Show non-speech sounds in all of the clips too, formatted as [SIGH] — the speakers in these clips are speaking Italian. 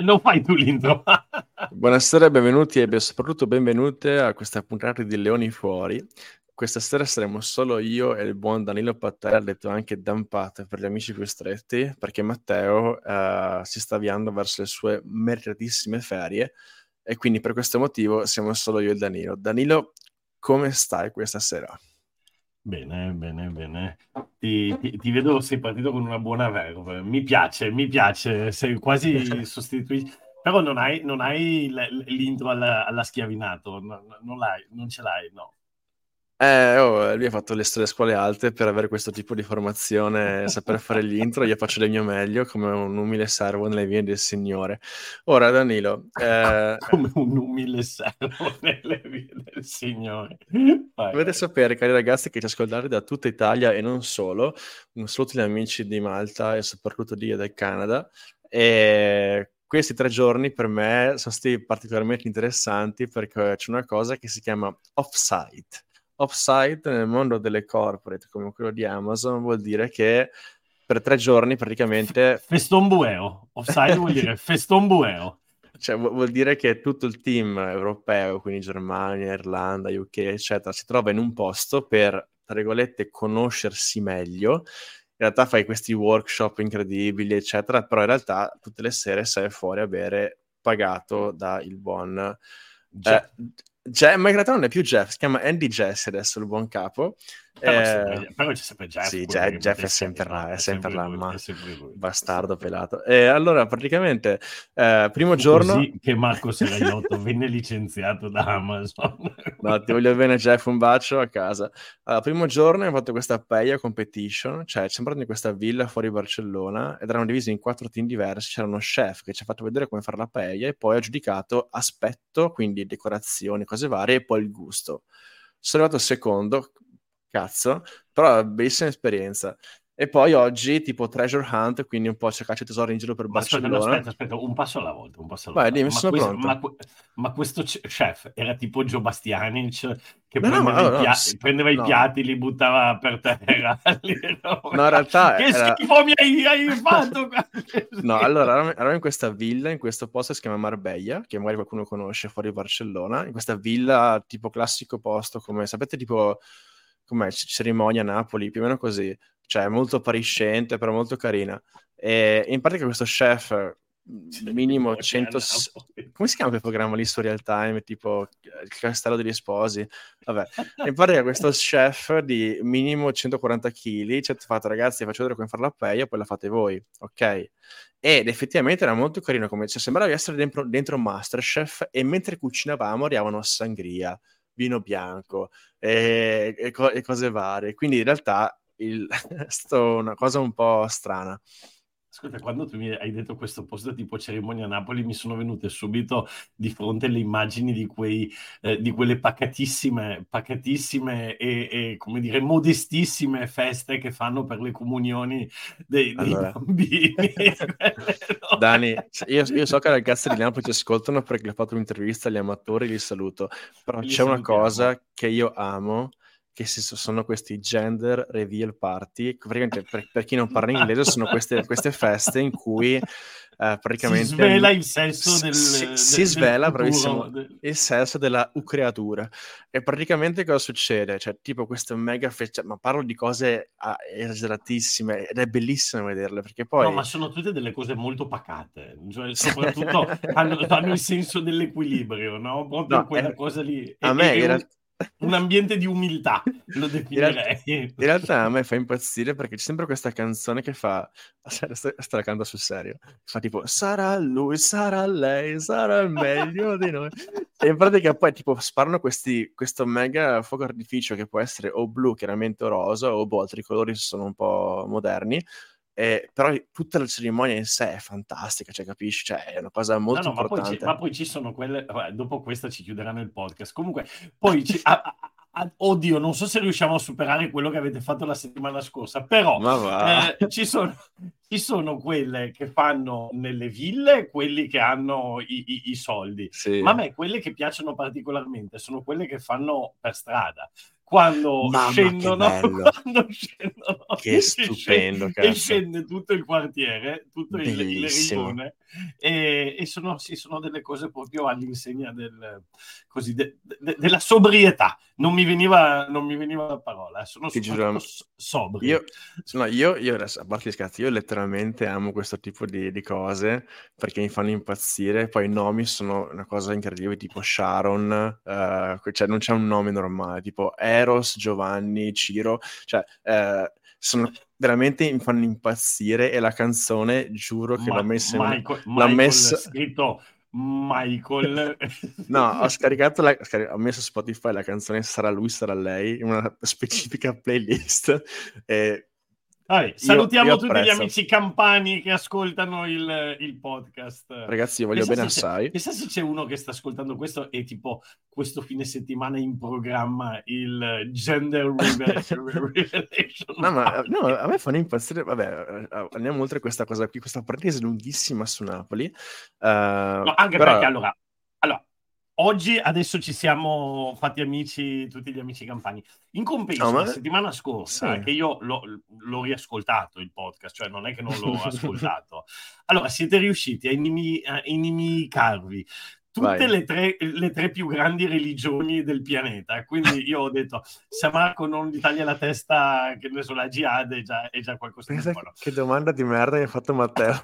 Non fai tu l'intro. [LAUGHS] Buonasera, benvenuti e soprattutto benvenute a questa puntata di Leoni Fuori. Questa sera saremo solo io e il buon Danilo Pattera, detto anche Dampate per gli amici più stretti, perché Matteo uh, si sta avviando verso le sue meritatissime ferie e quindi per questo motivo siamo solo io e Danilo. Danilo, come stai questa sera? Bene, bene, bene. Ti, ti, ti vedo, sei partito con una buona verve. Mi piace, mi piace, sei quasi [LAUGHS] sostituito. Però non hai, non hai l'intro alla, alla schiavinato, non, non, non ce l'hai, no. Eh, oh, lui ha fatto le, le scuole alte per avere questo tipo di formazione, saper fare [LAUGHS] gli intro, io faccio del mio meglio come un umile servo nelle vie del Signore. Ora, Danilo... Eh... [LAUGHS] come un umile servo nelle vie del Signore. Vai, Dovete sapere, cari ragazzi, che ci ascoltate da tutta Italia e non solo, un saluto agli amici di Malta e soprattutto di del Canada, e questi tre giorni per me sono stati particolarmente interessanti perché c'è una cosa che si chiama offsite offsite nel mondo delle corporate come quello di Amazon vuol dire che per tre giorni praticamente... Festombueo, offsite vuol dire [LAUGHS] festombueo. Cioè, vuol dire che tutto il team europeo, quindi Germania, Irlanda, UK, eccetera, si trova in un posto per, tra virgolette, conoscersi meglio. In realtà fai questi workshop incredibili, eccetera, però in realtà tutte le sere sei fuori a bere pagato dal buon... Eh, Jeff, ma in realtà non è più Jeff, si chiama Andy Jess adesso il buon capo. Però, eh, però c'è sempre Jeff. Sì, Jeff, Jeff è sempre là, è sempre, là, ma bastardo pelato. E allora praticamente, eh, primo giorno... Così che Marco Seraiotto venne licenziato da Amazon. no, ti voglio bene Jeff, un bacio a casa. Allora, primo giorno abbiamo fatto questa Peia Competition, cioè ci sembrato in questa villa fuori Barcellona ed erano divisi in quattro team diversi, c'era uno chef che ci ha fatto vedere come fare la Peia e poi ha giudicato aspetto, quindi decorazioni, cose varie e poi il gusto. Sono arrivato secondo, cazzo, però bellissima esperienza. E poi oggi tipo treasure hunt, quindi un po' cercarci tesori in giro per ma Barcellona. Aspetta, aspetta, aspetta, un passo alla volta, un passo alla Vai, volta. Dimmi, ma, questo, ma, ma, questo chef era tipo Joe Bastianic che no, prendeva, no, i, pia- no, prendeva i, piatti, li buttava per terra. [LAUGHS] no, in realtà... [LAUGHS] Che era... schifo mi hai, hai fatto! [LAUGHS] no, allora, eravamo in questa villa, in questo posto che si chiama Marbella, che magari qualcuno conosce fuori Barcellona, in questa villa tipo classico posto, come sapete tipo come cerimonia a Napoli, più o meno così, cioè molto appariscente, però molto carina. E in pratica questo chef minimo 100 come si chiama quel programma lì su real time tipo il castello degli sposi? Vabbè. [LAUGHS] In pratica questo chef di minimo 140 kg ci ha fatto ragazzi faccio vedere come fare la paella poi la fate voi ok? Ed effettivamente era molto carino come cioè, sembrava di essere dentro, dentro Masterchef e mentre cucinavamo arrivavano a sangria vino bianco e, e, co- e cose varie. Quindi in realtà è [LAUGHS] una cosa un po' strana. Ascolta, quando tu mi hai detto questo posto tipo cerimonia a Napoli, mi sono venute subito di fronte le immagini di, quei, eh, di quelle pacatissime, pacatissime e, e, come dire, modestissime feste che fanno per le comunioni dei, dei allora. bambini. [LAUGHS] Dani, io, io, so che le ragazze di Napoli ci ascoltano perché ho fatto un'intervista agli amatori, li saluto, però li c'è salutiamo. una cosa che io amo che sono questi gender reveal party. Praticamente, per, per chi non parla inglese, sono queste, queste feste in cui Uh, praticamente si svela il senso del, si, del, si svela bravissimo del... il senso della creatura. E praticamente cosa succede? Cioè tipo questo mega festa ma parlo di cose ah, esageratissime ed è bellissimo vederle perché poi no ma sono tutte delle cose molto pacate cioè, soprattutto [LAUGHS] hanno, hanno, il senso dell'equilibrio no? Proprio no, quella è... cosa lì. a e, me e, era un ambiente di umiltà, lo definirei. In, realtà, a me fa impazzire perché c'è sempre questa canzone che fa, sto la canto sul serio, fa tipo sarà lui, sarà lei, sarà il meglio di noi. E in pratica poi tipo sparano questi, questo mega fuoco artificio che può essere o blu, chiaramente o rosa, o boh, altri colori sono un po' moderni, eh, però tutta la cerimonia in sé è fantastica, cioè capisci? Cioè, è una cosa molto no, no, importante. Ma poi, ma poi, ci sono quelle, dopo questa ci chiuderanno il podcast. Comunque, poi ci, a, a, oddio, non so se riusciamo a superare quello che avete fatto la settimana scorsa, però eh, ci, sono, ci, sono, quelle che fanno nelle ville, quelli che hanno i, i, i soldi, sì. ma a me quelle che piacciono particolarmente sono quelle che fanno per strada quando Mamma, scendono, [LAUGHS] che quando scendono Che e stupendo, scende, e scende tutto il quartiere, tutto il, il rigone, e, e sono, sì, sono delle cose proprio all'insegna del, così, de- de- della sobrietà. Non mi veniva, non mi veniva la parola, sono Ti giuro, soprattutto so- sobri. Io, no, io, io adesso, a parte scherzi, io letteralmente amo questo tipo di, di cose perché mi fanno impazzire. Poi i nomi sono una cosa incredibile, tipo Sharon, eh, cioè non c'è un nome normale, tipo Eros, Giovanni, Ciro, cioè eh, sono veramente mi fanno impazzire e la canzone giuro che Ma- l'ho messa in Michael, l'ho messa- scritto Michael. [LAUGHS] No, ho scaricato la, ho messo su Spotify la canzone Sarà lui, sarà lei, in una specifica playlist. E Vabbè, salutiamo io tutti apprezzo. gli amici campani che ascoltano il, il podcast. ragazzi, io voglio Pensa bene assai. Pensa se c'è uno che sta ascoltando questo e tipo questo fine settimana in programma il gender revelation. [LAUGHS] No, ma no, a me fanno impazzire. Vabbè, eh, andiamo oltre questa cosa qui, questa partita lunghissima su Napoli. Eh, No, anche però- perché allora, allora, oggi adesso ci siamo fatti amici, tutti gli amici campani. In compenso, No, ma- la settimana scorsa, Sì. che io l'ho, l'ho riascoltato il podcast, cioè non è che non l'ho [LAUGHS] ascoltato. Allora, siete riusciti a, inimi- a inimicarvi tutte le tre, le tre più grandi religioni del pianeta. Quindi io ho detto, se Marco non gli taglia la testa, che ne so, la jihad è già, è già qualcosa di Pensa buono. che domanda di merda mi ha fatto Matteo.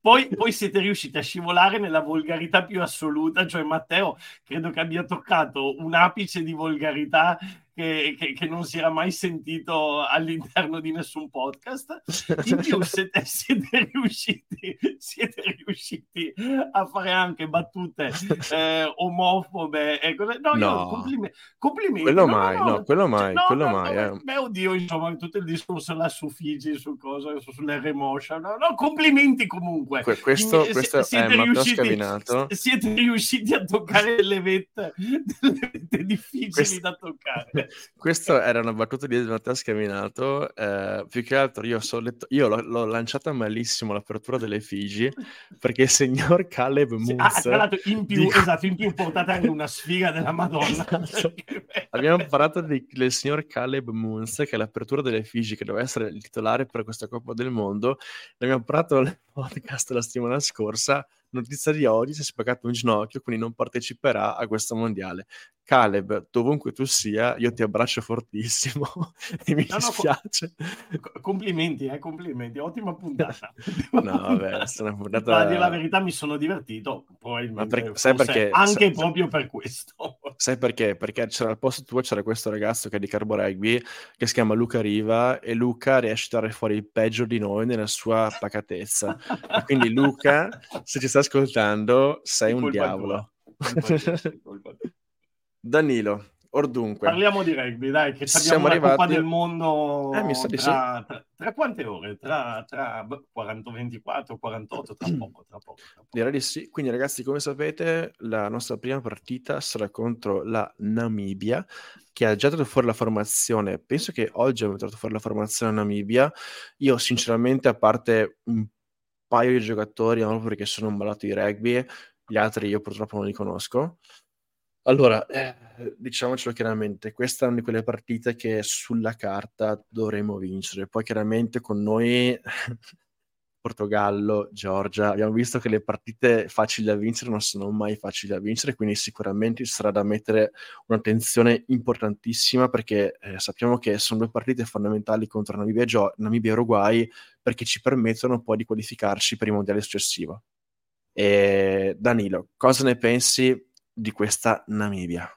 Poi, poi siete riusciti a scivolare nella volgarità più assoluta, cioè Matteo credo che abbia toccato un apice di volgarità che, che- che non si era mai sentito all'interno di nessun podcast. [LAUGHS] In più siete, siete riusciti, siete riusciti a fare anche battute eh, omofobe e cose. No, io No. complime- complimenti. Quello No, mai, no. no, quello mai, No, quello mai. eh. Beh, oddio, insomma, tutto il discorso là su Figi, su cosa, su- sull'R-Motion. No, no, complimenti comunque. Que- questo Si- questo è siete Matteo riusciti-. Siete riusciti a toccare delle vette, [LAUGHS] delle vette difficili Questo- da toccare. [LAUGHS] Questa era una battuta di Matteo Scaminato. eh, più che altro io, so letto- io l'ho, l'ho lanciata malissimo l'apertura delle Figi perché il signor Caleb Sì, ah, Moons. tra l'altro, in più, dico- esatto, in più portate anche una sfiga della Madonna. Esatto. [LAUGHS] Abbiamo parlato di- del signor Caleb Moons, che è l'apertura delle Figi, che doveva essere il titolare per questa Coppa del Mondo. Ne abbiamo parlato nel [LAUGHS] podcast la settimana scorsa. Notizia di oggi: si è spaccato un ginocchio, quindi non parteciperà a questo mondiale. Caleb, dovunque tu sia, io ti abbraccio fortissimo [LAUGHS] e mi No, no, co- dispiace. Co- Complimenti, eh, complimenti, ottima puntata. [LAUGHS] No, vabbè, è stata una puntata- Ma a dire la verità mi sono divertito, probabilmente, perché- sai perché- anche sai- proprio per questo. [LAUGHS] Sai perché? Perché c'era al posto tuo c'era questo ragazzo che è di Carbo Rugby che si chiama Luca Riva e Luca riesce a tirare fuori il peggio di noi nella sua pacatezza. Quindi Luca, se ci sta ascoltando, sei un diavolo. [LAUGHS] Danilo, or dunque, Parliamo di rugby, dai, che Siamo abbiamo la Coppa arrivati- del Mondo Eh, di tra, tra- tra quante ore? Tra, tra beh, 40, 24, 48, tra poco, tra poco. Tra poco. direi di sì. Quindi ragazzi, come sapete, la nostra prima partita sarà contro la Namibia, che ha già tirato fuori la formazione. Penso che oggi abbiamo tirato fuori la formazione Namibia. Io sinceramente, a parte un paio di giocatori, no, perché sono un malato di rugby, gli altri io purtroppo non li conosco. Allora, eh, diciamocelo chiaramente, questa è una di quelle partite che sulla carta dovremo vincere. Poi chiaramente con noi, [LAUGHS] Portogallo, Georgia, abbiamo visto che le partite facili da vincere non sono mai facili da vincere, quindi sicuramente ci sarà da mettere un'attenzione importantissima perché eh, sappiamo che sono due partite fondamentali contro Namibia e, Gio- Namibia e Uruguay perché ci permettono poi di qualificarci per il mondiale successivo. E Danilo, cosa ne pensi di questa Namibia?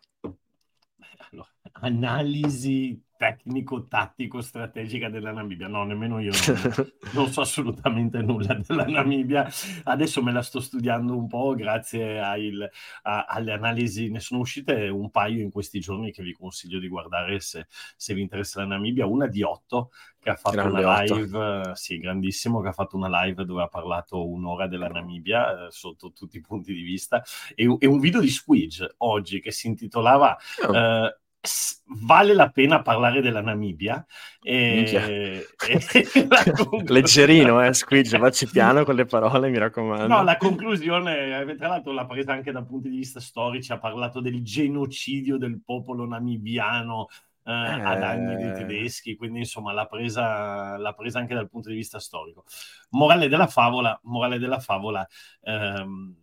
Allora, analisi tecnico-tattico-strategica della Namibia. No, nemmeno io non, [LAUGHS] non so assolutamente nulla della Namibia. Adesso me la sto studiando un po' grazie ai- a- alle analisi. Ne sono uscite un paio in questi giorni che vi consiglio di guardare se, se vi interessa la Namibia. Una di otto che ha fatto Grande una live, eh, sì, grandissimo, che ha fatto una live dove ha parlato un'ora della Namibia eh, sotto tutti i punti di vista e, e un video di Squidge oggi che si intitolava Oh. eh, vale la pena parlare della Namibia. E... [LAUGHS] [LAUGHS] Leggerino, eh, Squidge, [LAUGHS] facci piano con le parole, mi raccomando. No, la conclusione, eh, tra l'altro l'ha presa anche da punti di vista storici, ha parlato del genocidio del popolo namibiano eh, eh... ad anni dei tedeschi, quindi insomma l'ha presa, l'ha presa, anche dal punto di vista storico. Morale della favola, morale della favola ehm,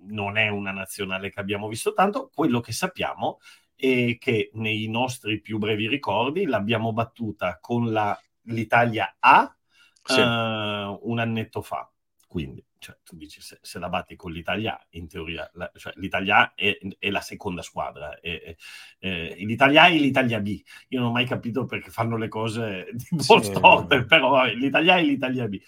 non è una nazionale che abbiamo visto tanto, quello che sappiamo e che nei nostri più brevi ricordi l'abbiamo battuta con la, l'Italia A sì. uh, un annetto fa. Quindi, cioè, tu dici, se, se, la batti con l'Italia, in teoria, la, cioè, l'Italia è, è, la seconda squadra. È, è, L'Italia A e l'Italia B. Io non ho mai capito perché fanno le cose di sì. storte, [LAUGHS] però l'Italia A e l'Italia B.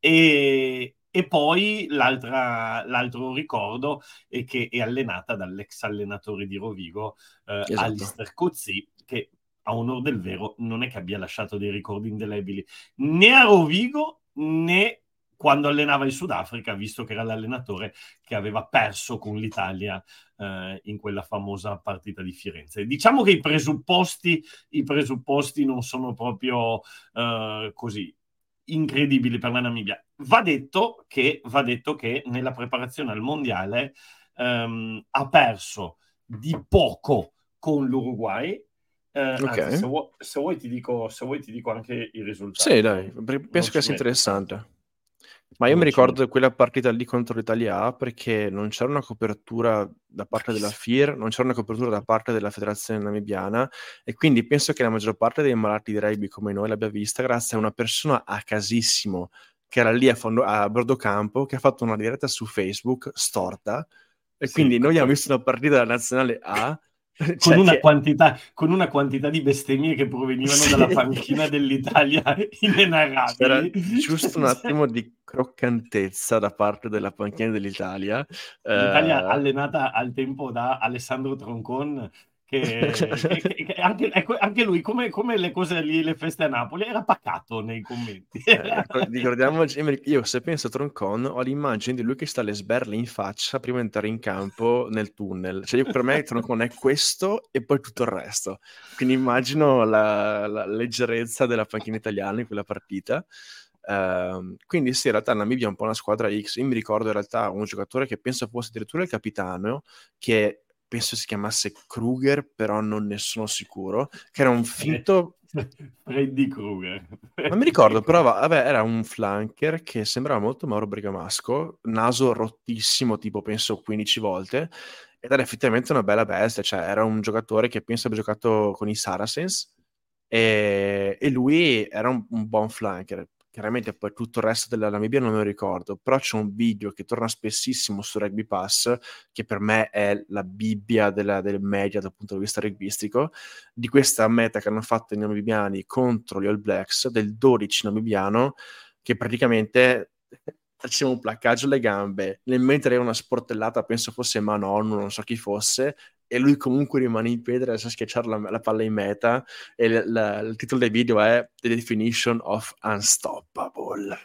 E, e poi l'altro ricordo è che è allenata dall'ex allenatore di Rovigo, eh, esatto. Alistair Cozzi, che a onore del vero non è che abbia lasciato dei ricordi indelebili né a Rovigo né quando allenava il Sudafrica, visto che era l'allenatore che aveva perso con l'Italia eh, in quella famosa partita di Firenze. Diciamo che i presupposti, i presupposti non sono proprio eh, così incredibili per la Namibia. Va detto che, va detto che nella preparazione al mondiale ehm, ha perso di poco con l'Uruguay. Eh, okay. anzi, se, vuoi, se, vuoi dico, se, vuoi, ti dico, anche i risultati. Sì, dai, penso che sia interessante. Ma io mi ricordo quella partita lì contro l'Italia A perché non c'era una copertura da parte della FIR, non c'era una copertura da parte della federazione namibiana e quindi penso che la maggior parte dei malati di rugby come noi l'abbia vista grazie a una persona a casissimo che era lì a, fondo, a bordo campo che ha fatto una diretta su Facebook storta e sì, quindi noi abbiamo visto una partita della nazionale A [LAUGHS] cioè con, una che... quantità, con, una quantità, di bestemmie che provenivano [LAUGHS] sì. dalla panchina dell'Italia [LAUGHS] inenarrabili. C'era giusto un attimo di croccantezza da parte della panchina dell'Italia. L'Italia uh... allenata al tempo da Alessandro Troncon che, [LAUGHS] che, che anche, ecco, anche, lui, come, come, le cose lì, le feste a Napoli, era pacato nei commenti. Eh, ricordiamoci, io se penso a Troncon ho l'immagine di lui che sta alle sberle in faccia prima di entrare in campo nel tunnel. Cioè, io, per me Troncon è questo e poi tutto il resto. Quindi immagino la, la leggerezza della panchina italiana in quella partita. Uh, quindi sì, in realtà Namibia è un po' una squadra X. Io mi ricordo in realtà un giocatore che penso fosse addirittura il capitano, che penso si chiamasse Kruger, però non ne sono sicuro, che era un [LAUGHS] finto... Freddy Kruger. non mi ricordo, però vabbè, era un flanker che sembrava molto Mauro Bergamasco, naso rottissimo, tipo penso 15 volte, ed era effettivamente una bella bestia, cioè era un giocatore che penso abbia giocato con i Saracens, e, e lui era un, un buon flanker, chiaramente poi tutto il resto della Namibia non me lo ricordo, però c'è un video che torna spessissimo su Rugby Pass, che per me è la Bibbia della, del media dal punto di vista rugbyistico, di questa meta che hanno fatto i namibiani contro gli All Blacks, del 12 namibiano, che praticamente [LAUGHS] faceva un placcaggio alle gambe, nel mentre era una sportellata, penso fosse Manon, non so chi fosse, e lui comunque rimane in piedi e sa schiacciare la, la, palla in meta e l- l- il titolo del video è The Definition of Unstoppable.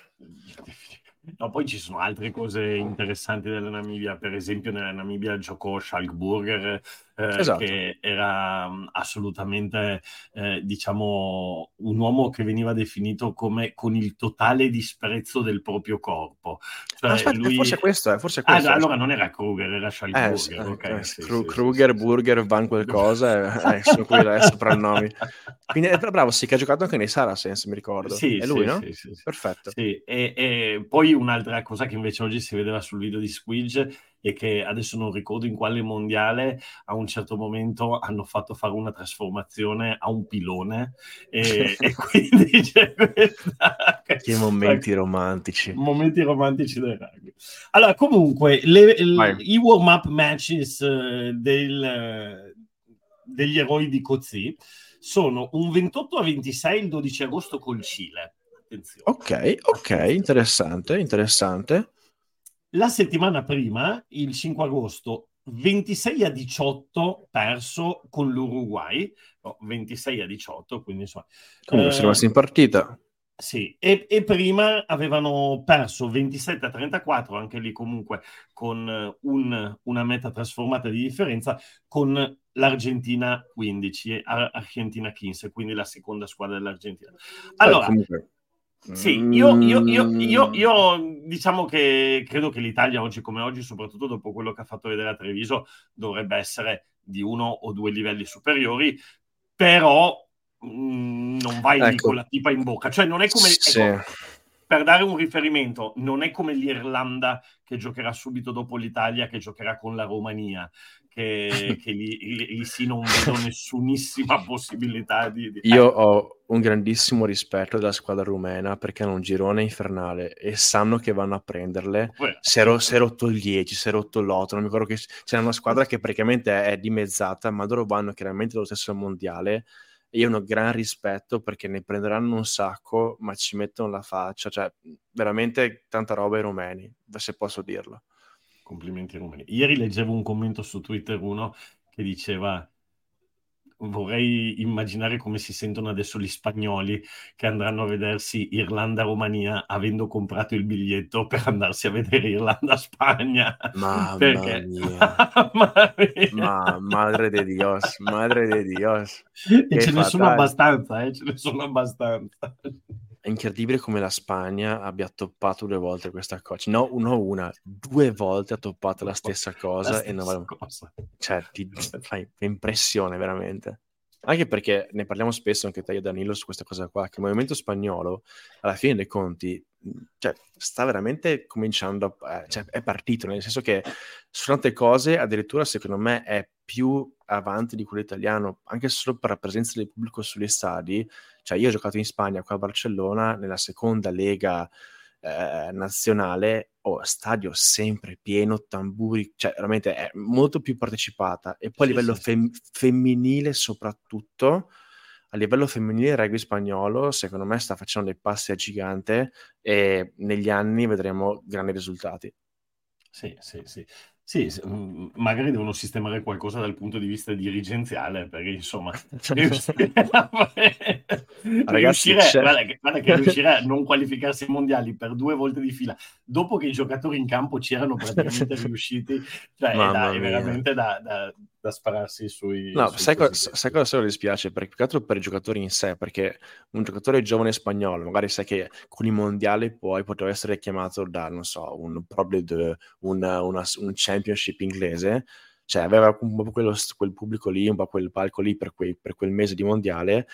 No, poi ci sono altre cose interessanti della Namibia, per esempio nella Namibia giocò Schalkburger, eh, esatto. che era um, assolutamente, eh, diciamo, un uomo che veniva definito come con il totale disprezzo del proprio corpo. Cioè, Aspetta, lui... forse questo è, forse questo. Ah, allora non era Kruger, era Schalkburger. Eh, sì, okay, eh, sì, Kru- sì, Kruger, Burger, Van qualcosa, eh, sono quelli adesso soprannomi. Quindi, eh, bravo, sì, che ha giocato anche nei Saracens, mi ricordo. Sì, è lui, no? Sì, sì, Perfetto. Sì, e, e poi un'altra cosa che invece oggi si vedeva sul video di Squidge e che adesso non ricordo in quale mondiale a un certo momento hanno fatto fare una trasformazione a un pilone e, [LAUGHS] e quindi [LAUGHS] c'è questa... Che momenti romantici. Momenti romantici del rugby. Allora, comunque, le, le, i warm-up matches uh, del, degli eroi di Cozzi sono un 28 a 26 il 12 agosto col Cile. Attenzione. Ok, ok, interessante, interessante. La settimana prima, il 5 agosto, 26 a 18 perso con l'Uruguay, no, 26 a 18, quindi insomma... Comunque eh, siamo rimasti in partita. Sì, e, e, prima avevano perso 27 a 34, anche lì comunque con un, una meta trasformata di differenza, con l'Argentina 15 e Argentina 15, quindi la seconda squadra dell'Argentina. Allora, Beh, sì, io, io, io, io, mm. diciamo che credo che l'Italia oggi come oggi, soprattutto dopo quello che ha fatto vedere a Treviso, dovrebbe essere di uno o due livelli superiori, però Mm, non vai ecco. lì con la tipa in bocca. Cioè, non è come. Sì. Ecco, per dare un riferimento, non è come l'Irlanda che giocherà subito dopo l'Italia, che giocherà con la Romania, che, [LAUGHS] che lì, lì, lì, sì non vedo nessunissima [LAUGHS] possibilità di, di... Io ho un grandissimo rispetto della squadra rumena perché hanno un girone infernale e sanno che vanno a prenderle. Well, si, è, si è rotto il 10, si è rotto l'8, non mi ricordo che c'è una squadra che praticamente è dimezzata, ma loro vanno chiaramente dallo stesso mondiale io ho un gran rispetto perché ne prenderanno un sacco, ma ci mettono la faccia, cioè veramente tanta roba ai romeni, se posso dirlo. Complimenti ai romeni. Ieri leggevo un commento su Twitter uno che diceva vorrei immaginare come si sentono adesso gli spagnoli che andranno a vedersi Irlanda-Romania avendo comprato il biglietto per andarsi a vedere Irlanda-Spagna. Mamma Perché... mia. [LAUGHS] Ma, madre de Dios, madre de Dios. E ce ne sono abbastanza, eh? ce ne sono abbastanza. È incredibile come la Spagna abbia toppato due volte questa cosa. No, no, una, due volte ha toppato la stessa cosa. La stessa e non... cosa. Cioè, ti [LAUGHS] fai impressione veramente. Anche perché ne parliamo spesso anche te e Danilo su questa cosa qua, che il movimento spagnolo, alla fine dei conti, cioè, sta veramente cominciando, a, eh, cioè, è partito, nel senso che su tante cose addirittura secondo me è più avanti di quello italiano, anche solo per la presenza del pubblico sugli stadi. Cioè, io ho giocato in Spagna, qua a Barcellona, nella seconda lega eh, nazionale, oh, stadio sempre pieno, tamburi, cioè veramente è molto più partecipata. E poi a livello fem- femminile soprattutto, a livello femminile il rugby spagnolo secondo me sta facendo dei passi a gigante e negli anni vedremo grandi risultati. Sì, sì, sì. Sì, mm, magari devono sistemare qualcosa dal punto di vista dirigenziale, perché insomma, [LAUGHS] [LAUGHS] riuscire a, Ragazzi, riuscire, guarda, che, guarda che [LAUGHS] riuscire a non qualificarsi ai mondiali per due volte di fila, dopo che i giocatori in campo c'erano praticamente riusciti, cioè è, da, è, veramente da, da, da spararsi sui... No, sui sai, co- sai, cosa lo dispiace? Perché più che altro per i giocatori in sé, perché un giocatore giovane spagnolo, magari sai che con i mondiali poi poteva essere chiamato da, non so, un League, una, una, un championship inglese, cioè aveva un po' quello, quel pubblico lì, un po' quel palco lì per, quei, per quel mese di mondiale,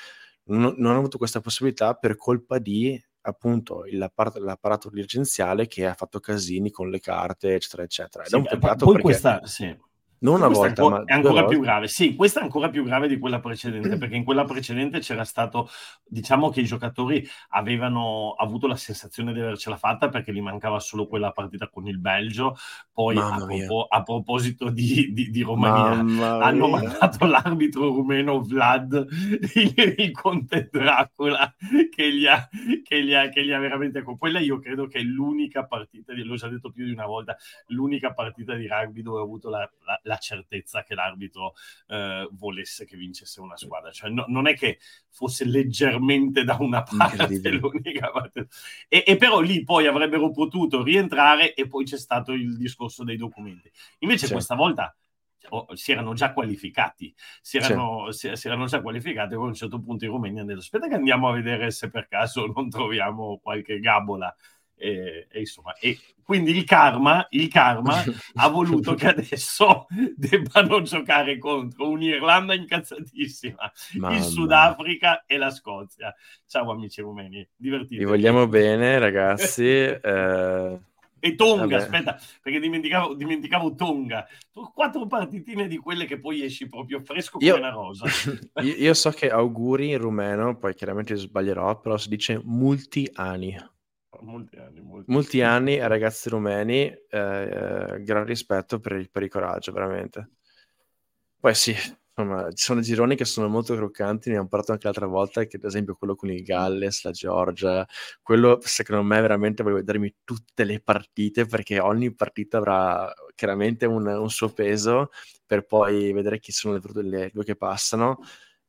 non, non ha avuto questa possibilità per colpa di appunto l'apparato, l'apparato dirigenziale che ha fatto casini con le carte, eccetera, eccetera. Ed sì, è un peccato poi perché... questa, sì non una volta, è, ma è ancora più grave. Sì, questa è ancora più grave di quella precedente, perché in quella precedente c'era stato, diciamo che i giocatori avevano avuto la sensazione di avercela fatta perché gli mancava solo quella partita con il Belgio. Poi, a, propo- a, proposito di, di, di Romania, Mamma hanno mia. mandato l'arbitro rumeno Vlad, il, il conte Dracula, che gli, ha, che, gli ha, che gli ha veramente... Quella io credo che è l'unica partita, l'ho già detto più di una volta, l'unica partita di rugby dove ho avuto la, la la certezza che l'arbitro eh, volesse che vincesse una squadra. Cioè, no, non è che fosse leggermente da una parte [LAUGHS] l'unica parte. E, e, però lì poi avrebbero potuto rientrare e poi c'è stato il discorso dei documenti. Invece sì. questa volta oh, si erano già qualificati, si erano, sì. si, si erano già qualificati a un certo punto i rumeni hanno detto aspetta che andiamo a vedere se per caso non troviamo qualche gabola e, e, insomma, e quindi il karma, il karma ha [LAUGHS] voluto che adesso [LAUGHS] debbano giocare contro un'Irlanda incazzatissima, Mamma. il Sudafrica e la Scozia. Ciao amici rumeni, divertitevi. Vi vogliamo bene ragazzi. [LAUGHS] eh... E Tonga, Vabbè. aspetta, perché dimenticavo, dimenticavo, Tonga. Quattro partitine di quelle che poi esci proprio fresco io, come una rosa. io, io so che auguri in rumeno, poi chiaramente sbaglierò, però si dice multi anni molti anni. Molti, molti anni ragazzi rumeni, eh, eh, gran rispetto per il, per il, coraggio, veramente. Poi sì, insomma, ci sono gironi che sono molto croccanti, ne abbiamo parlato anche l'altra volta, che ad esempio quello con il Galles, la Georgia, quello secondo me veramente voglio vedermi tutte le partite, perché ogni partita avrà chiaramente un, un suo peso, per poi vedere chi sono le, le due che passano,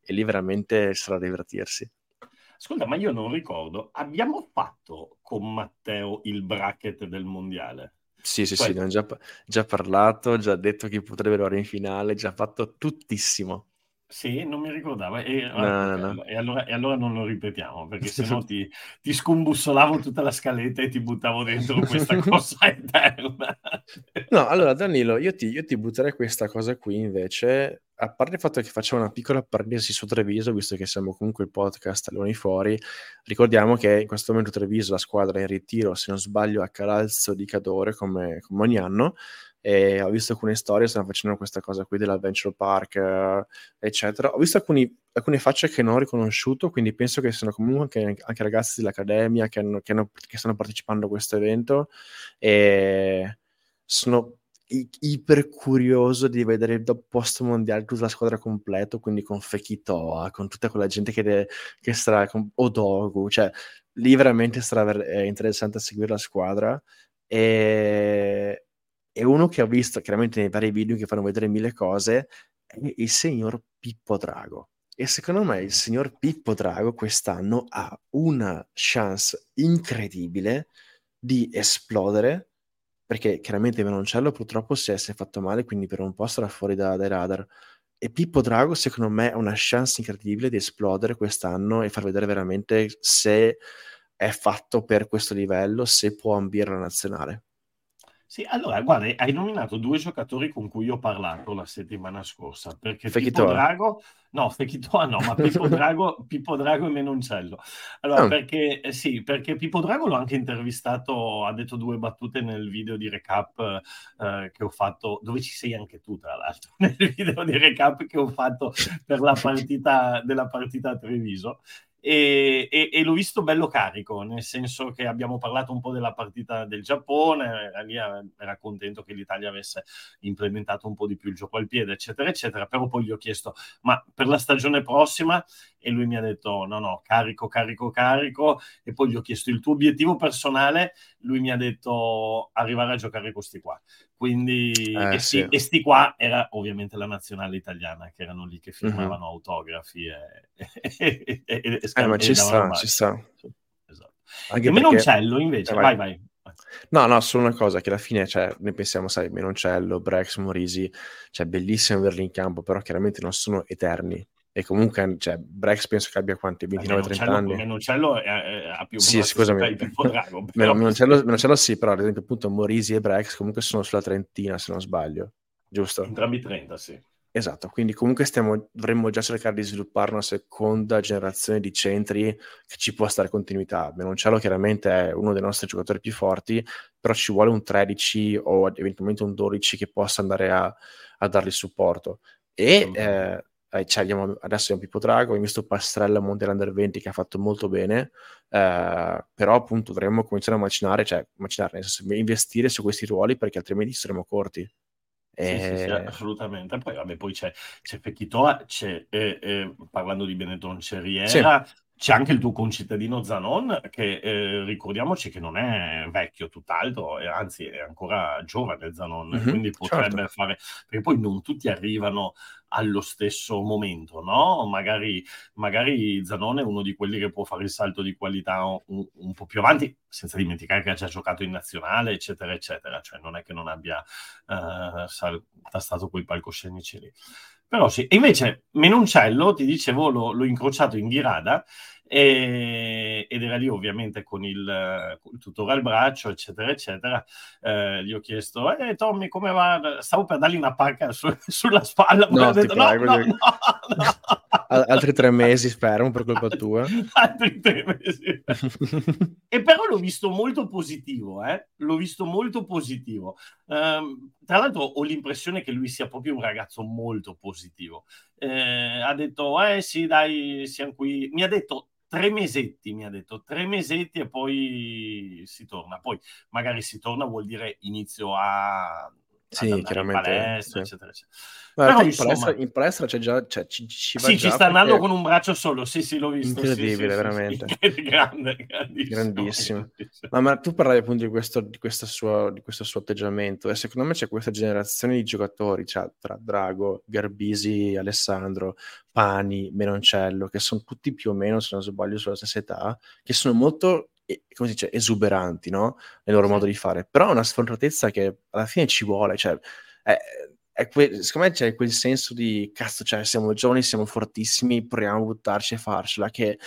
e lì veramente sarà divertirsi. Ascolta, ma io non ricordo, abbiamo fatto con Matteo il bracket del mondiale? Sì, sì, sì, ne ho già, già parlato, già detto chi potrebbe arrivare in finale, già fatto tuttissimo. Sì, non mi ricordavo. E, no, no, no. e, allora, e allora, non lo ripetiamo, perché [LAUGHS] sennò ti, ti scombussolavo tutta la scaletta e ti buttavo dentro questa [LAUGHS] cosa eterna. No, allora Danilo, io ti, io ti butterei questa cosa qui invece, a parte il fatto che facciamo una piccola parentesi su Treviso, visto che siamo comunque il podcast Leoni Fuori, ricordiamo che in questo momento Treviso, la squadra è in ritiro, se non sbaglio, a Calalzo di Cadore, come, come ogni anno, e ho visto alcune storie, stanno facendo questa cosa qui dell'Adventure Park, eh, eccetera. Ho visto alcuni, alcune facce che non ho riconosciuto, quindi penso che siano comunque anche, anche ragazzi dell'Accademia che, hanno, che, hanno, che, stanno partecipando a questo evento e sono iper curioso di vedere il post mondiale tutta la squadra completa, quindi con Fekitoa, con tutta quella gente che, de, che sarà con Odogu, cioè lì veramente sarà ver- interessante seguire la squadra e e uno che ho visto chiaramente nei vari video che fanno vedere mille cose è il signor Pippo Drago. E secondo me il signor Pippo Drago quest'anno ha una chance incredibile di esplodere perché chiaramente Menoncello purtroppo si è, si è fatto male, quindi per un po' sarà fuori da, dai radar. E Pippo Drago, secondo me, ha una chance incredibile di esplodere quest'anno e far vedere veramente se è fatto per questo livello, se può ambire la nazionale. Sì, allora, guarda, hai nominato due giocatori con cui ho parlato la settimana scorsa, perché Fechitoa. Pippo Drago, no, Fechitoa no, ma Pippo [LAUGHS] Drago, Pippo Drago e Menoncello. Allora, oh. perché, eh, sì, perché Pippo Drago l'ho anche intervistato, ha detto due battute nel video di recap eh, che ho fatto, dove ci sei anche tu, tra l'altro, [LAUGHS] nel video di recap che ho fatto per la [LAUGHS] partita della partita a Treviso e, e, e, l'ho visto bello carico, nel senso che abbiamo parlato un po' della partita del Giappone, era, lì, era contento che l'Italia avesse implementato un po' di più il gioco al piede, eccetera, eccetera, però poi gli ho chiesto, ma per la stagione prossima? E lui mi ha detto, no, no, carico, carico, carico, e poi gli ho chiesto il tuo obiettivo personale, lui mi ha detto arrivare a giocare questi qua. Quindi, eh, e, sì. e, sti qua era ovviamente la nazionale italiana, che erano lì che mhm. firmavano mm-hmm. autografi e, e, e, e eh, ma ci sta, ci sta. Esatto. Anche e Menoncello invece, eh, vai. vai, vai. No, no, solo una cosa, che alla fine, cioè, noi pensiamo, sai, Menoncello, Brex, Morisi, cioè, bellissimo averli in campo, però chiaramente non sono eterni. E comunque, cioè, Brex penso che abbia quanti? 29-30 anni? Menoncello ha più Sì, scusami. Drago, [LAUGHS] però... Menoncello, Menoncello sì, però ad esempio appunto Morisi e Brex comunque sono sulla trentina, se non sbaglio. Giusto? Entrambi 30, sì. Esatto, quindi comunque stiamo, dovremmo già cercare di sviluppare una seconda generazione di centri che ci può stare continuità. Menoncello chiaramente è uno dei nostri giocatori più forti, però ci vuole un 13 o eventualmente un 12 che possa andare a, a dargli supporto. E eh, abbiamo, adesso abbiamo Pippo Drago, abbiamo visto Pastrella Mondiale Under 20 che ha fatto molto bene, eh, però appunto dovremmo cominciare a macinare, cioè macinare, nel senso investire su questi ruoli perché altrimenti saremo corti. E... Sì, sì, sì, assolutamente. Poi, vabbè, poi c'è, c'è Pechitoa, c'è, eh, eh, parlando di Benetton, c'è Riera, sì. C'è anche il tuo concittadino Zanon, che eh, ricordiamoci che non è vecchio, tutt'altro, anzi è ancora giovane Zanon, mm-hmm, quindi potrebbe certo. fare... Perché poi non tutti arrivano allo stesso momento, no? Magari, magari Zanone è uno di quelli che può fare il salto di qualità un, un, po' più avanti, senza dimenticare che ha già giocato in nazionale, eccetera, eccetera. Cioè non è che non abbia sal- tastato quei palcoscenici lì. Però sì, e invece Menoncello, ti dicevo, l'ho, l'ho incrociato in Ghirada e, ed era lì ovviamente con il, il, tutore al braccio, eccetera, eccetera. Eh, gli ho chiesto, eh, Tommy, come va? Stavo per dargli una pacca su, [LAUGHS] sulla spalla. No, detto, no, no, no, [LAUGHS] Altri tre mesi, spero, per colpa tua. [LAUGHS] Altri tre mesi. e però l'ho visto molto positivo, eh? l'ho visto molto positivo. Um, tra l'altro ho l'impressione che lui sia proprio un ragazzo molto positivo. Eh, ha detto, eh sì, dai, siamo qui. Mi ha detto tre mesetti, mi ha detto, tre mesetti e poi si torna. Poi magari si torna vuol dire inizio a, sì, chiaramente, in palestra, sì. eccetera, eccetera. Però, in, insomma, palestra, in palestra c'è già, cioè, ci, ci sì, ci sta andando con un braccio solo, sì, sì, l'ho visto, sì, sì, incredibile, sì, sì. veramente. [LAUGHS] Grande, grandissimo. Grandissimo. grandissimo. Ma, ma tu parlavi appunto di questo, di, suo, di questo suo atteggiamento e secondo me c'è questa generazione di giocatori, cioè, tra Drago, Garbisi, Alessandro, Pani, Menoncello, che sono tutti più o meno, se non sbaglio, sulla stessa età, che sono molto eh, come si dice, esuberanti no? nel loro Sì. modo di fare, però è una sfrontatezza che alla fine ci vuole, cioè, è, è que- secondo me c'è quel senso di cazzo, cioè siamo giovani, siamo fortissimi, proviamo a buttarci e farcela, che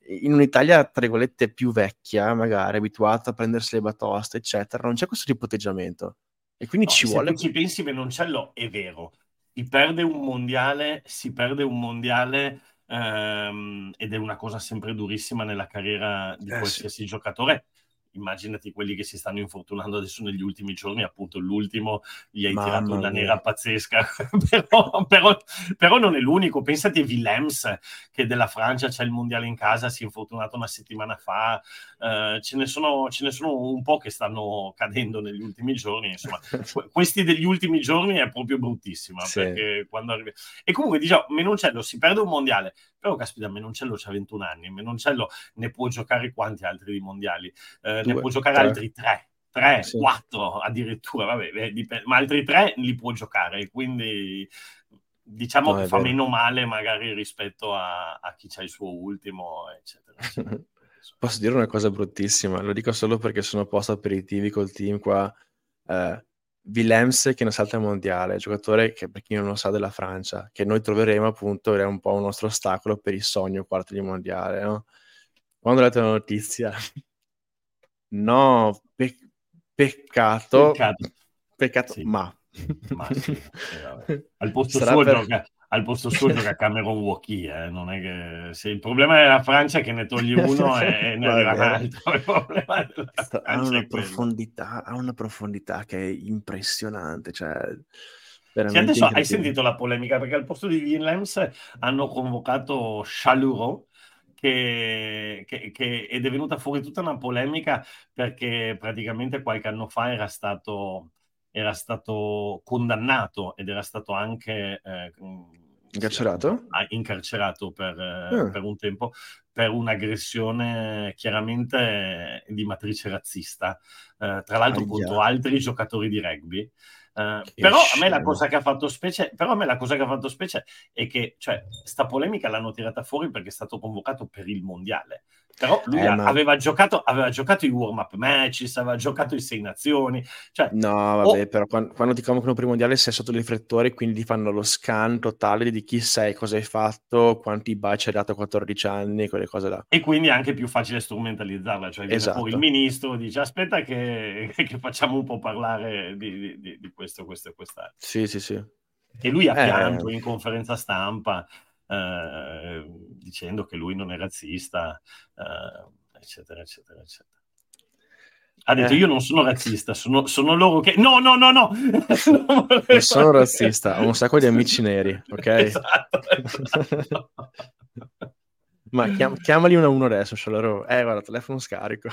eh, in un'Italia, tra virgolette, più vecchia, magari abituata a prendersi le batoste, eccetera, non c'è questo tipo di atteggiamento. E quindi No, ci se vuole... tu ci pensi, Menoncello è vero, si perde un mondiale, si perde un mondiale ehm, ed è una cosa sempre durissima nella carriera di Eh, sì. qualsiasi giocatore. Immaginati quelli che si stanno infortunando adesso negli ultimi giorni, appunto l'ultimo gli hai tirato Mamma una mia. nera pazzesca, [LAUGHS] però, però- però non è l'unico. Pensati a Willems che della Francia c'è il mondiale in casa, si è infortunato una settimana fa, eh, ce, ne sono, ce ne sono un po' che stanno cadendo negli ultimi giorni, insomma [LAUGHS] que- questi degli ultimi giorni è proprio bruttissima Sì. perché quando arrivi e comunque diciamo Menoncello si perde un mondiale però caspita Menoncello ha 21 anni Menoncello ne può giocare quanti altri di mondiali Eh, ne Due, può giocare tre. altri tre tre, Sì. quattro addirittura vabbè, ma altri tre li può giocare quindi diciamo No, che fa vero. meno male magari rispetto a, a chi c'ha il suo ultimo eccetera, eccetera. [LAUGHS] Posso dire una cosa bruttissima, lo dico solo perché sono post aperitivi col team qua. Eh, Willems che non salta il mondiale, giocatore che per chi non lo sa della Francia, che noi troveremo appunto, è un po' un nostro ostacolo per il sogno quarto di mondiale, no? Quando ho letto la notizia, no, pe- peccato, Peccato. peccato, Sì. ma... Ma sì, eh, [LAUGHS] al posto Sarà suo per- gioca al posto suo [LAUGHS] gioca Cameron Wauquiez, eh, non è che se il problema della Francia è che ne togli [LAUGHS] uno e, ne Va arriva un altro. Il problema ha una profondità, ha una profondità che è impressionante, cioè Sì, adesso hai sentito la polemica perché al posto di Willems hanno convocato Chalureau che, che- che- ed è venuta fuori tutta una polemica perché praticamente qualche anno fa era stato, era stato condannato ed era stato anche eh, Incarcerato? ah, incarcerato per, eh, Ah. per un tempo per un'aggressione chiaramente di matrice razzista, eh, tra l'altro Aia. contro altri giocatori di rugby. Eh, però a me la scemo. cosa che ha fatto specie, però a me la cosa che ha fatto specie è che, cioè, sta polemica l'hanno tirata fuori perché è stato convocato per il mondiale. Però lui Eh, ma- aveva, giocato, aveva giocato i warm-up matches, aveva giocato i sei nazioni, cioè, No, vabbè, però quando, quando ti convocano per i mondiali sei sotto i riflettori, quindi ti fanno lo scan totale di chi sei, cosa hai fatto, quanti baci hai dato a 14 anni, quelle cose là. E quindi è anche più facile strumentalizzarla, cioè Esatto. il ministro, dice aspetta che, [LAUGHS] che facciamo un po' parlare di, di- di questo, questo e quest'altro. Sì, sì, sì. E lui ha Eh. pianto in conferenza stampa eh, dicendo che lui non è razzista, eh, eccetera, eccetera, eccetera. Ha detto Eh. io non sono razzista, sono, sono loro che... No, no, no, no! [LAUGHS] [LAUGHS] Non sono razzista, ho un sacco di [LAUGHS] amici neri, ok? Esatto, esatto. Ma chiam- chiamali uno a uno adesso, Sciolaro. Eh, guarda, telefono scarico.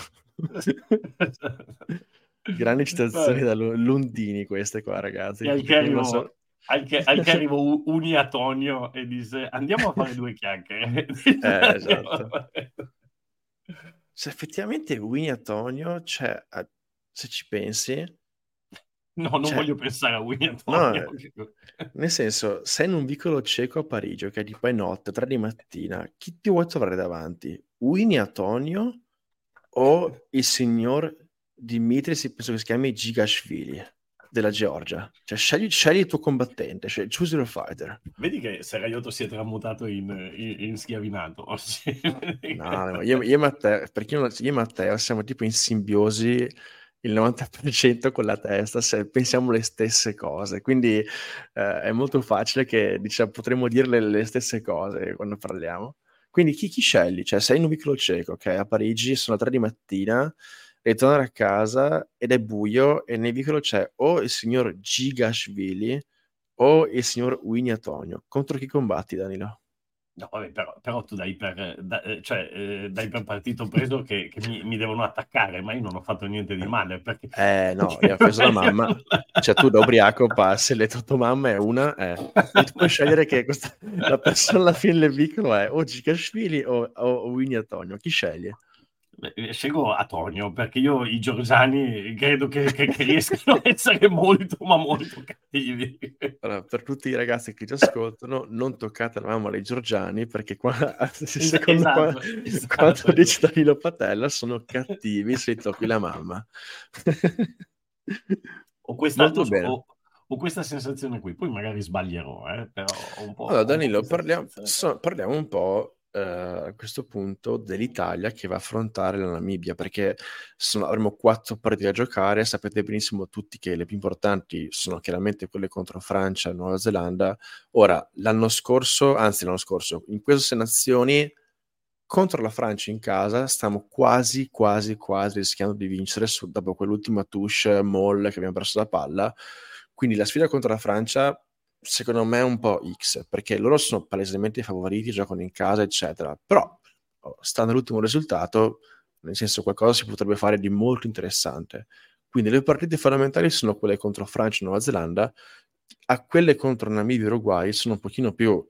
Grandi citazioni da Lundini queste qua, ragazzi. E al che arrivo, so- al che, al che arrivo U- Uni Antonio e dice andiamo a fare due chiacchiere. Eh, [LAUGHS] esatto. Se effettivamente Winnie Antonio, cioè, se ci pensi, No, non Cioè- voglio pensare a Uni No, [LAUGHS] nel senso, sei in un vicolo cieco a Parigi, ok, tipo è notte, tre di mattina, chi ti vuoi trovare davanti? Winnie Antonio o il signor Dimitris, penso che si chiami Gigashvili della Georgia? Cioè, scegli, scegli il tuo combattente, cioè, choose your fighter. Vedi che Seraiotto si è tramutato in, in, in schiavinato [LAUGHS] oggi. No, io, io e Matteo, perché io, io e Matteo siamo tipo in simbiosi il 90% con la testa, se pensiamo le stesse cose, quindi eh, è molto facile che diciamo, potremmo dirle le stesse cose quando parliamo. Quindi chi, chi scegli? Cioè, sei in un vicolo cieco, ok? A Parigi sono 3 di mattina, tornare a casa ed è buio e nel vicolo c'è o il signor Gigashvili o il signor Winnie Antonio. Contro chi combatti, Danilo? No, vabbè, però, però, tu dai per, da, cioè, eh, dai per partito preso che, che mi, mi, devono attaccare, ma io non ho fatto niente di male. Perché... Eh no, io ho preso la mamma, cioè tu da ubriaco passi, le tua mamma è una, eh. e tu puoi scegliere che questa, la persona alla fine del vicolo è o Gicashvili o, o, o Winnie Antonio, chi sceglie? Scelgo Antonio perché io i Giorgiani credo che, che, che riescano a essere molto ma molto cattivi. Allora, per tutti i ragazzi che ci ascoltano, non toccate la mamma dei Giorgiani perché qua, [LAUGHS] [LAUGHS] secondo esatto, qua, esatto. quanto dice Danilo Patella sono cattivi se tocchi la mamma. ho, questa, ho, ho, questa sensazione qui, poi magari sbaglierò, eh, però un po'... Allora Danilo, parliamo, so, parliamo un po' eh, a questo punto dell'Italia che va a affrontare la Namibia, perché sono, avremo quattro partite da giocare, sapete benissimo tutti che le più importanti sono chiaramente quelle contro Francia e Nuova Zelanda. Ora, l'anno scorso, anzi l'anno scorso, in queste sei nazioni contro la Francia in casa stiamo quasi, quasi, quasi rischiando di vincere su, dopo quell'ultima touche molle che abbiamo perso la palla. Quindi la sfida contro la Francia secondo me un po' X, perché loro sono palesemente favoriti, giocano in casa, eccetera. Però, oh, stando all'ultimo risultato, nel senso qualcosa si potrebbe fare di molto interessante. Quindi le partite fondamentali sono quelle contro Francia e Nuova Zelanda, a quelle contro Namibia e Uruguay sono un pochino più, uh,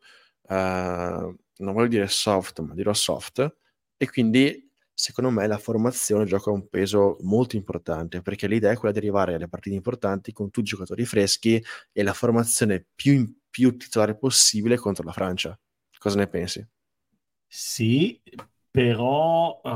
non voglio dire soft, ma dirò soft, e quindi secondo me la formazione gioca un peso molto importante perché l'idea è quella di arrivare alle partite importanti con tutti i giocatori freschi e la formazione più, più titolare possibile contro la Francia. Cosa ne pensi? Sì, però uh,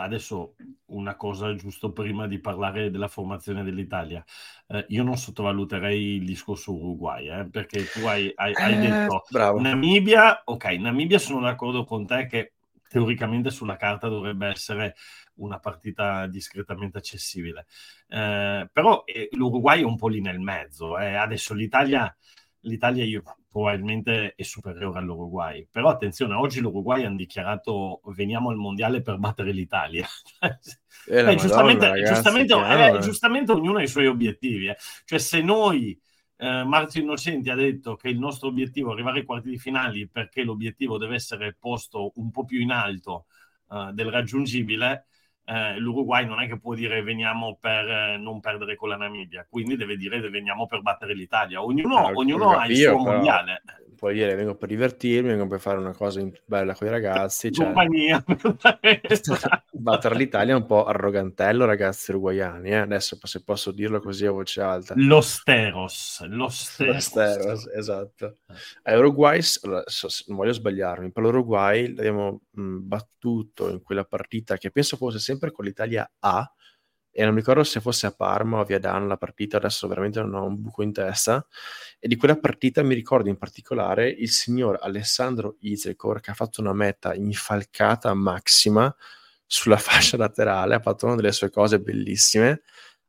adesso una cosa giusto prima di parlare della formazione dell'Italia. Uh, io non sottovaluterei il discorso Uruguay, eh, perché tu hai, hai, hai eh, detto bravo. Namibia, ok, Namibia sono d'accordo con te che teoricamente sulla carta dovrebbe essere una partita discretamente accessibile. Eh, però eh, l'Uruguay è un po' lì nel mezzo. Eh. Adesso l'Italia, l'Italia io, probabilmente è superiore all'Uruguay. Però attenzione, oggi l'Uruguay hanno dichiarato veniamo al mondiale per battere l'Italia. Eh, [LAUGHS] Madonna, giustamente, ragazzi, giustamente, eh, giustamente, ognuno ha i suoi obiettivi. Eh. Cioè se noi eh, Marzio Innocenti ha detto che il nostro obiettivo è arrivare ai quarti di finali perché l'obiettivo deve essere posto un po' più in alto eh, del raggiungibile. Eh, L'Uruguay non è che può dire veniamo per eh, non perdere con la Namibia, quindi deve dire veniamo per battere l'Italia. Ognuno, ognuno ha il suo però... mondiale puoi dire vengo per divertirmi, vengo per fare una cosa bella con i ragazzi. Cioè, [LAUGHS] battere l'Italia è un po' arrogantello, ragazzi uruguayani. Eh? Adesso se posso dirlo così a voce alta. Lo steros, lo steros. Lo steros esatto. A Uruguay, non voglio sbagliarmi, per l'Uruguay l'abbiamo mh, battuto in quella partita che penso fosse sempre con l'Italia A e non mi ricordo se fosse a Parma o a Viadano la partita, adesso veramente non ho un buco in testa, e di quella partita mi ricordo in particolare il signor Alessandro Izekor che ha fatto una meta infalcata massima sulla [LAUGHS] fascia laterale, ha fatto una delle sue cose bellissime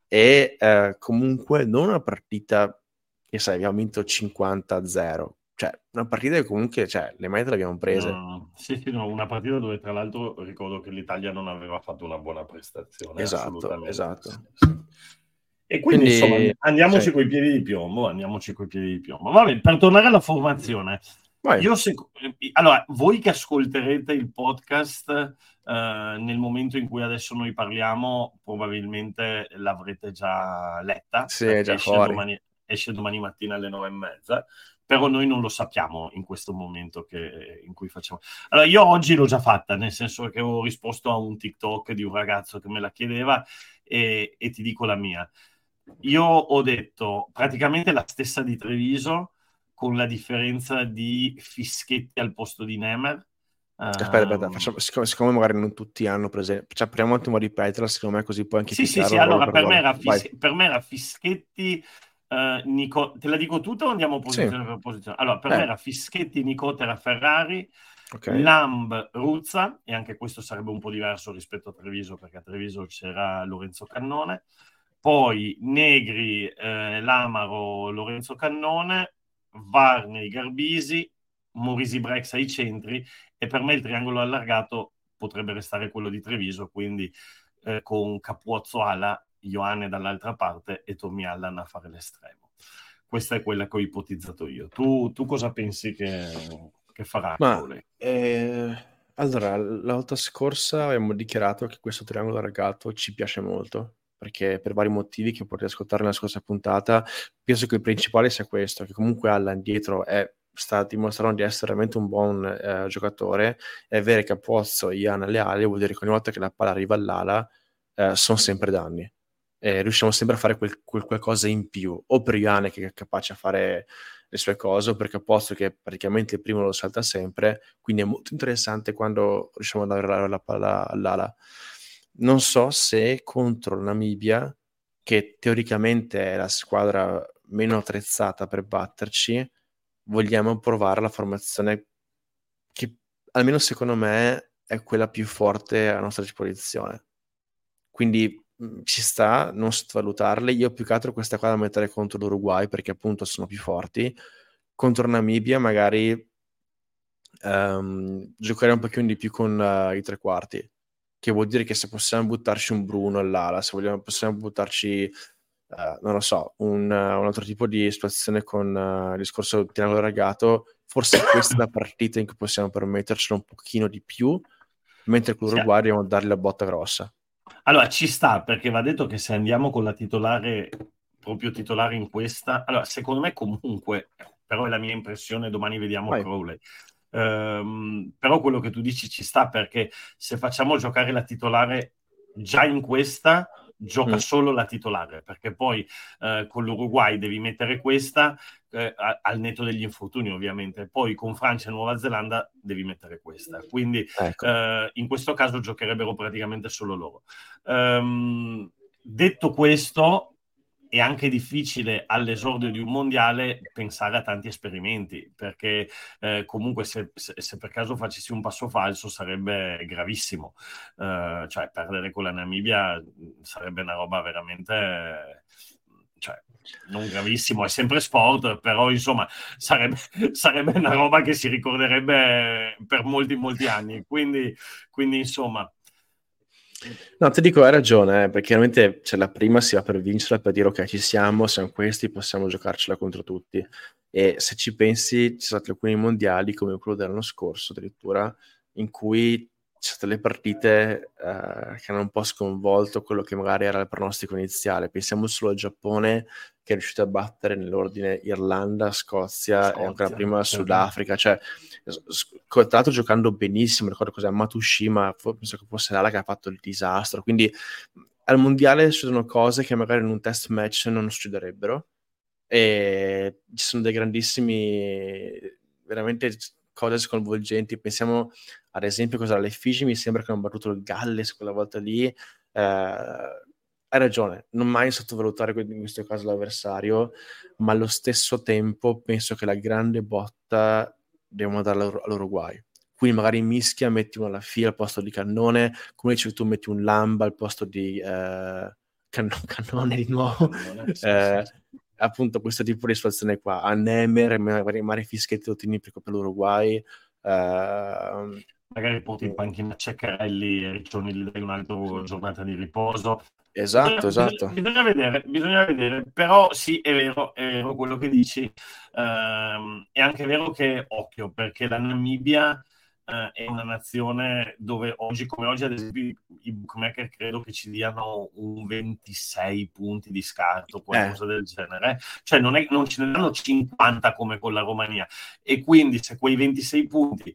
e eh, comunque non una partita che sai, abbiamo vinto 50-0, cioè, una partita che comunque, cioè, le mete le abbiamo prese. No, sì, sì, no, una partita dove tra l'altro ricordo che l'Italia non aveva fatto una buona prestazione. Esatto, esatto. E quindi, quindi insomma, andiamoci cioè... coi piedi di piombo, andiamoci coi piedi di piombo. Vabbè, per tornare alla formazione, io se... allora, voi che ascolterete il podcast eh, nel momento in cui adesso noi parliamo, probabilmente l'avrete già letta. Sì, è già fuori. Domani, esce domani mattina alle nove e mezza però noi non lo sappiamo in questo momento che, in cui facciamo. Allora, io oggi l'ho già fatta, nel senso che ho risposto a un TikTok di un ragazzo che me la chiedeva e, e ti dico la mia. Io ho detto praticamente la stessa di Treviso, con la differenza di Fischetti al posto di Nemer. Aspetta, aspetta, ehm, facciamo, siccome, siccome, magari non tutti hanno presente, cioè, proviamo un attimo a ripeterla, secondo me così poi anche Sì, sì, sì, allora per, me Fis- per me era Fischetti, Uh, Nico, te la dico tutta o andiamo posizione sì. per posizione? Allora, per eh. me era Fischetti, Nicotera, Ferrari, okay. Lamb, Ruzza, e anche questo sarebbe un po' diverso rispetto a Treviso, perché a Treviso c'era Lorenzo Cannone, poi Negri, eh, Lamaro, Lorenzo Cannone, Varney, Garbisi, Morisi Brex ai centri, e per me il triangolo allargato potrebbe restare quello di Treviso, quindi eh, con Capuozzo Ala Ioane dall'altra parte e Tommy Allan a fare l'estremo. Questa è quella che ho ipotizzato io. Tu, tu cosa pensi che... che farà Ma, eh, allora, la volta scorsa abbiamo dichiarato che questo triangolo ragato ci piace molto, perché per vari motivi che potete ascoltare nella scorsa puntata, penso che il principale sia questo, che comunque Allan dietro è sta dimostrando di essere veramente un buon eh, giocatore. E avere Capozzo e Ian alle ali vuol dire che ogni volta che la palla arriva all'ala eh, sono sempre danni. E riusciamo sempre a fare quel, quel qualcosa in più. O per Ian che è capace a fare le sue cose o per Capozzo che praticamente il primo lo salta sempre. Quindi è molto interessante quando riusciamo ad avere la palla all'ala non so se contro Namibia che teoricamente è la squadra meno attrezzata per batterci vogliamo provare la formazione che almeno secondo me è quella più forte a nostra disposizione. Quindi mm, ci sta non sottovalutarle. Io più che altro questa qua da mettere contro l'Uruguay perché appunto sono più forti. Contro Namibia magari um, giocare un pochino di più con uh, i tre quarti, che vuol dire che se possiamo buttarci un Bruno all'ala, se vogliamo, possiamo buttarci uh, non lo so, un, uh, un, altro tipo di situazione con uh, il discorso triangolo ragato, forse [COUGHS] questa è la partita in cui possiamo permettercelo un pochino di più, mentre con l'Uruguay dobbiamo dargli la botta grossa. Allora, ci sta, perché va detto che se andiamo con la titolare, proprio titolare in questa, allora, secondo me comunque, però è la mia impressione, domani vediamo Vai. Crowley, Um, però quello che tu dici ci sta perché se facciamo giocare la titolare già in questa gioca mm. solo la titolare, perché poi eh, con l'Uruguay devi mettere questa eh, al netto degli infortuni ovviamente, poi con Francia e Nuova Zelanda devi mettere questa, quindi ecco. eh, in questo caso giocherebbero praticamente solo loro. Um, detto questo, è anche difficile all'esordio di un mondiale pensare a tanti esperimenti, perché eh, comunque se, se, se, per caso facessi un passo falso sarebbe gravissimo, uh, cioè perdere con la Namibia sarebbe una roba veramente... Cioè, non gravissimo, è sempre sport, però insomma sarebbe, [LAUGHS] sarebbe, una roba che si ricorderebbe per molti, molti anni. Quindi, quindi insomma, No, ti dico, hai ragione, eh, perché chiaramente cioè, la prima si va per vincere, per dire ok, ci siamo, siamo questi, possiamo giocarcela contro tutti. E se ci pensi, ci sono stati alcuni mondiali, come quello dell'anno scorso addirittura, in cui ci sono state le partite uh, che hanno un po' sconvolto quello che magari era il pronostico iniziale. Pensiamo solo al Giappone che è riuscito a battere nell'ordine Irlanda, Scozia, Scozia e ancora prima. Sudafrica. Cioè, tra l'altro giocando benissimo, ricordo cos'è Matushima, penso che fosse l'ala che ha fatto il disastro. Quindi al mondiale succedono cose che magari in un test match non succederebbero. E ci sono dei grandissimi, veramente cose sconvolgenti. Pensiamo ad esempio cosa le Figi, mi sembra che hanno battuto il Galles quella volta lì. Eh, hai ragione, non mai sottovalutare in questo caso l'avversario, ma allo stesso tempo penso che la grande botta dobbiamo darla all'Uruguay. Quindi magari in mischia metti una alla fila al posto di cannone, come dicevi tu metti un lamba al posto di eh, can- [LAUGHS] cannone di nuovo. Cannone, sì, eh, sì, sì. Appunto questo tipo di situazione qua. A Nemer, magari, magari Fischetti lo tieni per l'Uruguay. Eh, magari porti in panchina Ceccarelli e Riccioni gli dai un'altra giornata di riposo. Esatto, bisogna, esatto. Bisogna vedere, bisogna vedere, però sì, è vero, è vero quello che dici. Uh, è anche vero che, occhio, perché la Namibia uh, è una nazione dove oggi come oggi, ad esempio, i bookmaker credo che ci diano un 26 punti di scarto, qualcosa eh. del genere. Cioè non, è, non ce ne danno 50 come con la Romania. E quindi se quei 26 punti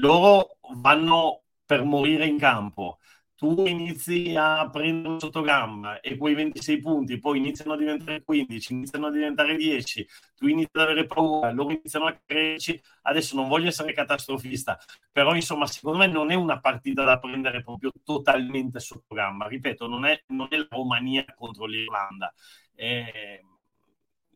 loro vanno per morire in campo tu inizi a prendere sotto gamba e quei 26 punti poi iniziano a diventare 15, iniziano a diventare 10, tu inizi ad avere paura, loro iniziano a crescere. Adesso non voglio essere catastrofista, però insomma, secondo me non è una partita da prendere proprio totalmente sotto gamba. Ripeto, non è, non è la Romania contro l'Irlanda. Eh,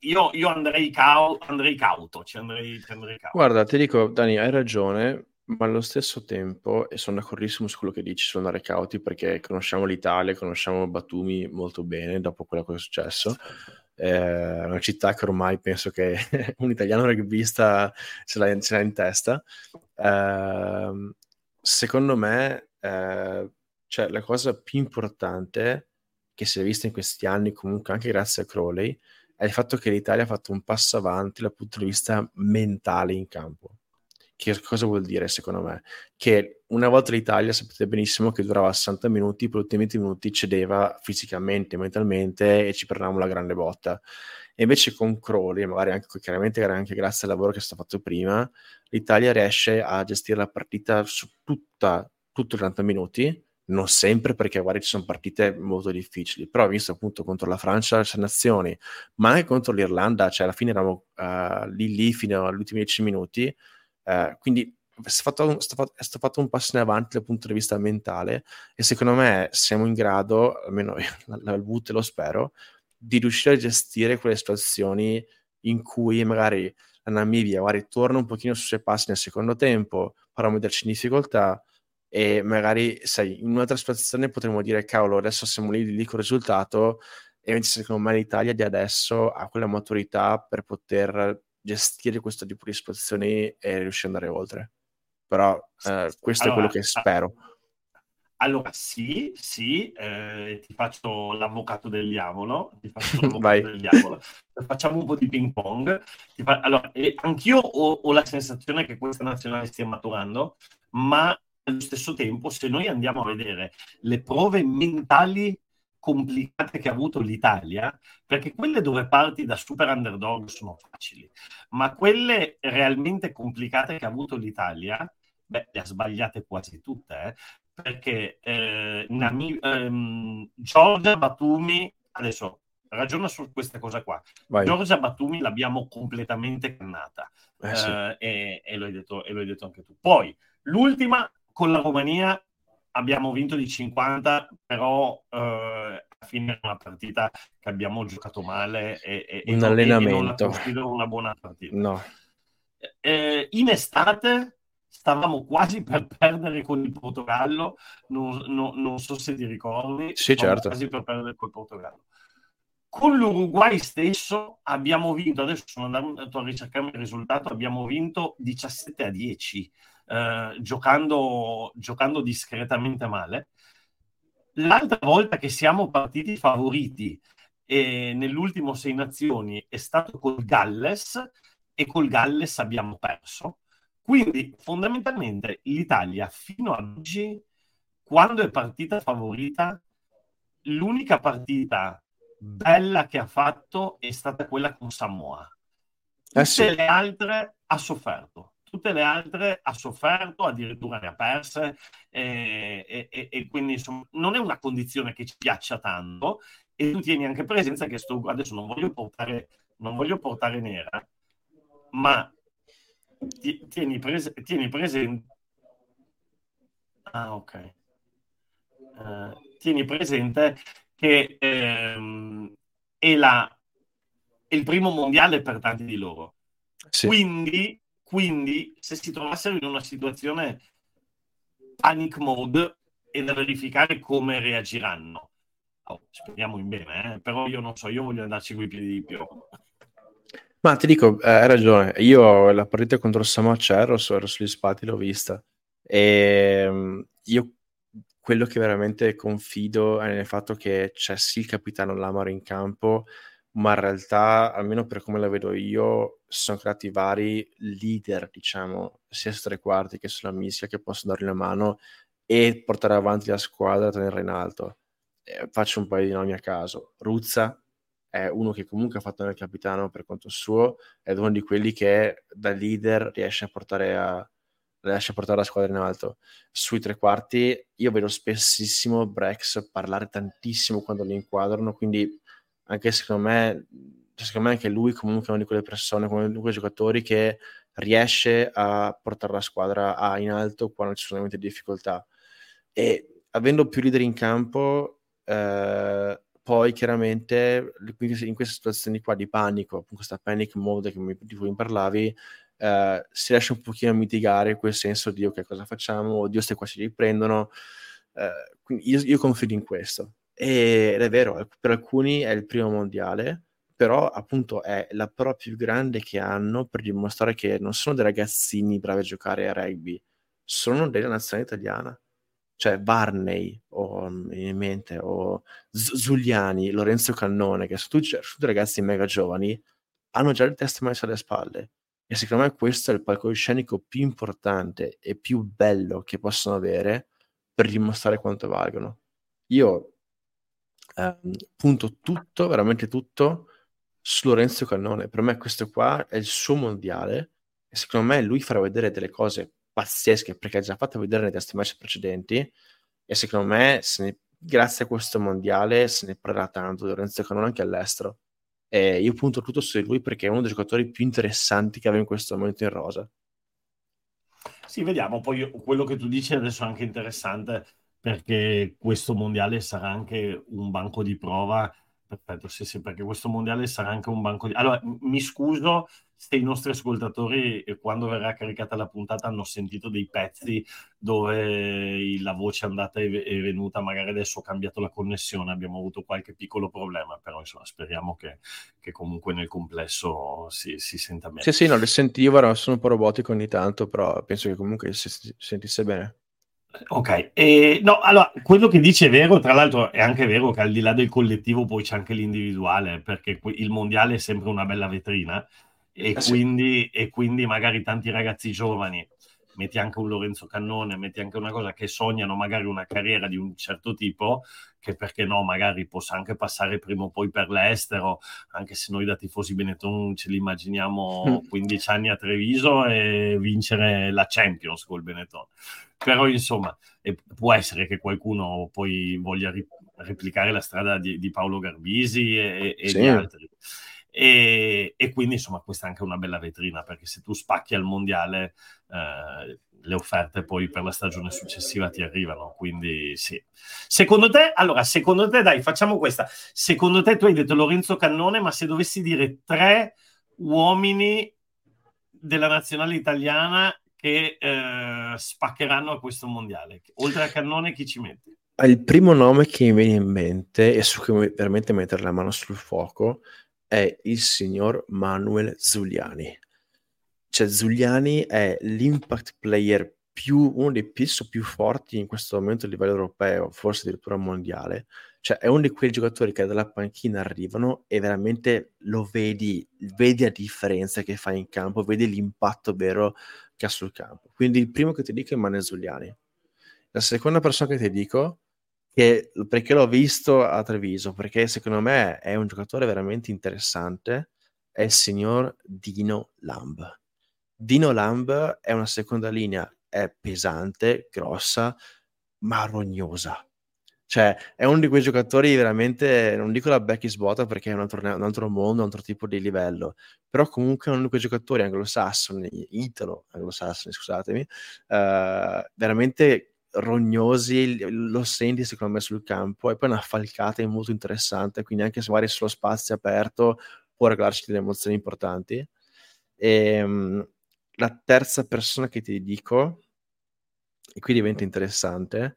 io, io andrei, cau- andrei, cauto, ci andrei, ci andrei cauto. Guarda, ti dico, Dani, hai ragione ma allo stesso tempo, e sono d'accordissimo su quello che dici su andare cauti, perché conosciamo l'Italia, conosciamo Batumi molto bene dopo quello che è successo. È una città che ormai penso che [LAUGHS] un italiano rugbista ce l'ha, ce l'ha in testa. Eh, secondo me, eh, cioè, la cosa più importante che si è vista in questi anni, comunque anche grazie a Crowley, è il fatto che l'Italia ha fatto un passo avanti dal punto di vista mentale in campo che cosa vuol dire secondo me? Che una volta l'Italia sapete benissimo che durava 60 minuti, per ultimi 20 minuti cedeva fisicamente, mentalmente e ci prendevamo la grande botta. E invece con Crowley, magari anche, chiaramente anche grazie al lavoro che è stato fatto prima, l'Italia riesce a gestire la partita su tutta, tutto i 30 minuti, non sempre perché magari ci sono partite molto difficili, però visto appunto contro la Francia, le nazioni, ma anche contro l'Irlanda, cioè alla fine eravamo uh, lì lì fino agli ultimi 10 minuti, uh, quindi è stato, fatto un passo in avanti dal punto di vista mentale e secondo me siamo in grado, almeno il [LAUGHS] VUT lo spero, di riuscire a gestire quelle situazioni in cui magari la Namibia magari torna un pochino sui suoi passi nel secondo tempo, però metterci in difficoltà e magari, sai, in un'altra situazione potremmo dire, cavolo, adesso siamo lì, lì con il risultato e invece secondo me l'Italia di adesso ha quella maturità per poter gestire questo tipo di situazioni e riuscire ad andare oltre. Però eh, questo allora, è quello che spero. Allora, sì, sì, eh, ti faccio l'avvocato del diavolo, ti faccio [LAUGHS] l'avvocato del diavolo. Facciamo un po' di ping pong. Fa... Allora, eh, anch'io ho, ho, la sensazione che questa nazionale stia maturando, ma allo stesso tempo, se noi andiamo a vedere le prove mentali complicate che ha avuto l'Italia, perché quelle dove parti da super underdog sono facili, ma quelle realmente complicate che ha avuto l'Italia, beh, le ha sbagliate quasi tutte, eh? perché eh, Nami, ehm, Giorgia Batumi, adesso ragiona su questa cosa qua, Vai. Giorgia Batumi l'abbiamo completamente cannata eh, sì. eh, e, e, lo detto, e, lo hai detto, anche tu. Poi l'ultima con la Romania abbiamo vinto di 50, però eh, alla fine è una partita che abbiamo giocato male e, un allenamento. non la considero una buona partita. No. Eh, in estate stavamo quasi per perdere con il Portogallo, non, non, non so se ti ricordi, sì, certo. quasi per perdere col Portogallo. Con l'Uruguay stesso abbiamo vinto, adesso sono andato a ricercare il risultato, abbiamo vinto 17 a 10, eh, giocando, giocando discretamente male. L'altra volta che siamo partiti favoriti e nell'ultimo Sei Nazioni è stato col Galles e col Galles abbiamo perso quindi fondamentalmente l'Italia fino ad oggi, quando è partita favorita, l'unica partita bella che ha fatto è stata quella con Samoa. Tutte eh sì. le altre ha sofferto. Tutte le altre ha sofferto, addirittura ne ha perse e, e, e quindi insomma, non è una condizione che ci piaccia tanto e tu tieni anche presenza che sto, adesso non voglio portare, non voglio portare nera, ma tieni, pres- tieni presente. Ah, ok. Uh, tieni presente che ehm, è, la, è, il primo mondiale per tanti di loro. Sì. Quindi, quindi, se si trovassero in una situazione panic mode, è da verificare come reagiranno. Oh, speriamo in bene, eh? però io non so, io voglio andarci con i piedi di più. Ma ti dico, eh, hai ragione. Io la partita contro Samoa c'ero, ero sugli spati, l'ho vista. E ehm, io quello che veramente confido è nel fatto che c'è sì il capitano Lamar in campo, ma in realtà, almeno per come la vedo io, sono creati vari leader, diciamo, sia su tre quarti che sulla mischia, che possono dargli una mano e portare avanti la squadra, tenere in alto. Eh, faccio un paio di nomi a caso. Ruzza, è uno che comunque ha fatto nel capitano per conto suo, ed uno di quelli che da leader riesce a portare, a, riesce a portare la squadra in alto. Sui tre quarti io vedo spessissimo Brex parlare tantissimo quando li inquadrano, quindi anche secondo me, secondo me anche lui comunque è una di quelle persone, di quei giocatori che riesce a portare la squadra a, in alto quando ci sono veramente difficoltà. E avendo più leader in campo, eh, poi chiaramente in queste situazioni qua di panico, in questa panic mode mi, di cui mi parlavi, eh, si riesce un pochino a mitigare quel senso di ok cosa facciamo, oddio ste qua ci riprendono, eh, io, io confido in questo. ed è vero, per alcuni è il primo mondiale, però appunto è la prova più grande che hanno per dimostrare che non sono dei ragazzini bravi a giocare a rugby, sono della nazione italiana. Cioè Barney o, in mente, o Z- Zuliani, Lorenzo Cannone, che sono tutti, tutti ragazzi mega giovani, hanno già il test messo alle spalle E secondo me questo è il palcoscenico più importante e più bello che possono avere per dimostrare quanto valgono. Io eh, punto tutto, veramente tutto, su Lorenzo Cannone. Per me questo qua è il suo mondiale e secondo me lui farà vedere delle cose pazzesche perché ha già fatto vedere nei testi match precedenti e secondo me ne, grazie a questo mondiale se ne parlerà tanto di Lorenzo Cannone anche all'estero. E io punto tutto su lui perché è uno dei giocatori più interessanti che avevo in questo momento in rosa. Sì, vediamo. Poi quello che tu dici adesso è anche interessante perché questo mondiale sarà anche un banco di prova. Perfetto, sì, sì, perché questo mondiale sarà anche un banco di... Allora, mi scuso se i nostri ascoltatori, eh, quando verrà caricata la puntata, hanno sentito dei pezzi dove la voce è andata e venuta, magari adesso ho cambiato la connessione, abbiamo avuto qualche piccolo problema, però insomma speriamo che, che comunque nel complesso si, si, senta bene. Sì, sì, no, le sentivo, sono un po' robotico ogni tanto, però penso che comunque si sentisse bene. Ok, e, no, allora quello che dice è vero, tra l'altro è anche vero che al di là del collettivo poi c'è anche l'individuale, perché il mondiale è sempre una bella vetrina e, eh sì. quindi, e quindi magari tanti ragazzi giovani, metti anche un Lorenzo Cannone, metti anche una cosa che sognano magari una carriera di un certo tipo, che perché no, magari possa anche passare prima o poi per l'estero, anche se noi da tifosi Benetton ce li immaginiamo [LAUGHS] 15 mm. anni a Treviso e vincere la Champions col Benetton però insomma può essere che qualcuno poi voglia ri- replicare la strada di, di Paolo Garbisi e, e sì. di altri. E, e, quindi insomma questa è anche una bella vetrina perché se tu spacchi al mondiale eh, le offerte poi per la stagione successiva ti arrivano quindi sì secondo te allora secondo te dai facciamo questa secondo te tu hai detto Lorenzo Cannone ma se dovessi dire tre uomini della nazionale italiana che eh, spaccheranno a questo mondiale. Oltre a Cannone, chi ci metti? Il primo nome che mi viene in mente e su cui veramente mettere la mano sul fuoco è il signor Manuel Zuliani. Cioè, Zuliani è l'impact player più, uno dei più, più forti in questo momento a livello europeo, forse addirittura mondiale. Cioè, è uno di quei giocatori che dalla panchina arrivano e veramente lo vedi, vedi la differenza che fa in campo, vedi l'impatto vero che ha sul campo. Quindi il primo che ti dico è Manezuliani. La seconda persona che ti dico, che, perché l'ho visto a Treviso, perché secondo me è un giocatore veramente interessante, è il signor Dino Lamb. Dino Lamb è una seconda linea, è pesante, grossa, ma rognosa cioè, è uno di quei giocatori veramente, non dico la Becky svuota perché è un altro, un altro, mondo, un altro tipo di livello, però comunque è uno di quei giocatori anglosassoni, italo anglosassoni, scusatemi, uh, veramente rognosi, lo senti secondo me sul campo e poi una falcata molto interessante, quindi anche se magari sullo spazio aperto può regalarci delle emozioni importanti. E, um, la terza persona che ti dico, e qui diventa interessante,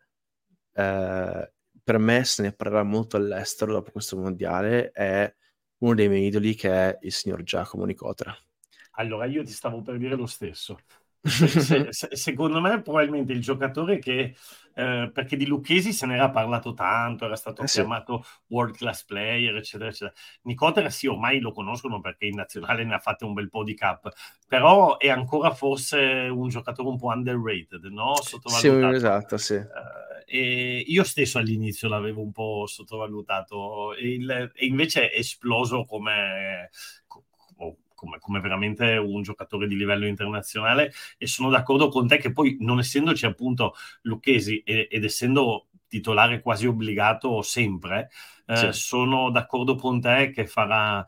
Uh, per me se ne parlerà molto all'estero dopo questo mondiale è uno dei miei idoli che è il signor Giacomo Nicotra. Allora io ti stavo per dire lo stesso. [LAUGHS] Se, se, secondo me probabilmente il giocatore che eh, perché di Lucchesi se n'era parlato tanto era stato eh chiamato sì. world class player eccetera eccetera Nicotera sì ormai lo conoscono perché in nazionale ne ha fatte un bel po' di cap però è ancora forse un giocatore un po' underrated no? sottovalutato sì, esatto sì uh, e io stesso all'inizio l'avevo un po' sottovalutato e, il, e invece è esploso come, come, come, veramente un giocatore di livello internazionale e sono d'accordo con te che poi non essendoci appunto Lucchesi ed, ed essendo titolare quasi obbligato sempre, eh, sì. sono d'accordo con te che farà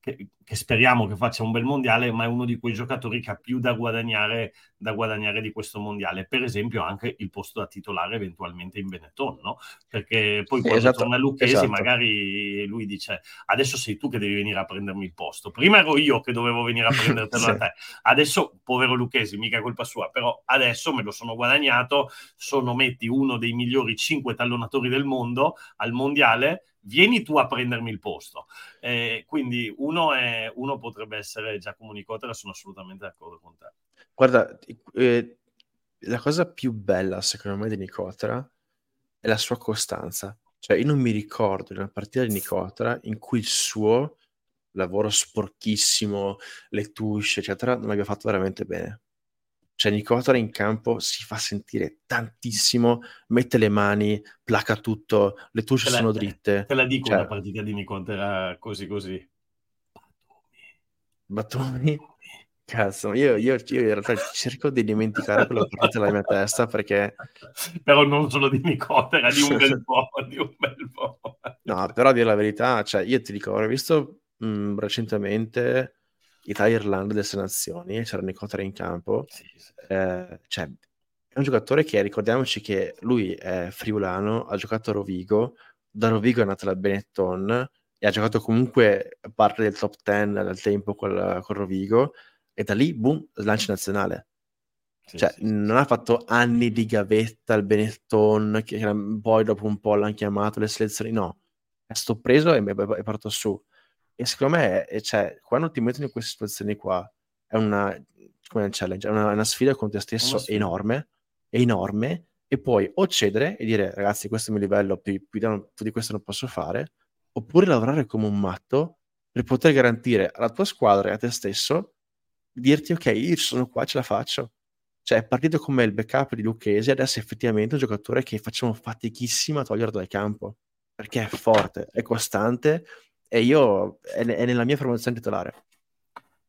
che, che, speriamo che faccia un bel mondiale, ma è uno di quei giocatori che ha più da guadagnare, da guadagnare di questo mondiale. Per esempio, anche il posto da titolare eventualmente in Benetton, no? Perché poi quando esatto, torna Lucchesi, esatto. magari lui dice: Adesso sei tu che devi venire a prendermi il posto. Prima ero io che dovevo venire a prendertelo [LAUGHS] sì. a te. Adesso, povero Lucchesi, mica è colpa sua, però adesso me lo sono guadagnato. Sono metti uno dei migliori cinque tallonatori del mondo al mondiale vieni tu a prendermi il posto. Eh, quindi uno, è, uno, potrebbe essere Giacomo Nicotera, sono assolutamente d'accordo con te. Guarda, eh, la cosa più bella secondo me di Nicotera è la sua costanza. Cioè io non mi ricordo di una partita di Nicotera in cui il suo lavoro sporchissimo, le touche, eccetera, non abbia fatto veramente bene. Cioè Nicotera in campo si fa sentire tantissimo, mette le mani, placa tutto, le touche Te la- sono dritte. Te la dico Cioè- una partita di Nicotera così così. Battoni, cazzo, io, io- io in realtà cerco di dimenticare quella partita dalla mia testa perché [LAUGHS] Però non solo di Nicotera, di un bel po', di un bel po'. No, però a dire la verità, cioè, io ti dico, ho visto mh, recentemente Italia-Irlanda delle Nazioni, c'era Nicotera in campo, Sì, sì. eh, cioè, è un giocatore che, ricordiamoci che lui è friulano, ha giocato a Rovigo, da Rovigo è nato la Benetton, e ha giocato comunque parte del top 10 del tempo col, col Rovigo, e da lì, boom, slancio nazionale. Sì, Cioè, sì, sì. non ha fatto anni di gavetta al Benetton, che era- poi dopo un po' l'hanno chiamato le selezioni, no. È stato preso e è è partito su. E secondo me, è- cioè, quando ti mettono in queste situazioni qua, è una, come un challenge, è una, una sfida con te stesso enorme, enorme, e poi o cedere e dire, ragazzi, questo è il mio livello, più, più più di questo non posso fare, oppure lavorare come un matto per poter garantire alla tua squadra e a te stesso dirti, ok, io sono qua, ce la faccio. Cioè, è partito come il backup di Lucchesi, adesso è effettivamente un giocatore che facciamo fatichissimo a togliere dal campo, perché è forte, è costante, e io è, è nella mia formazione titolare.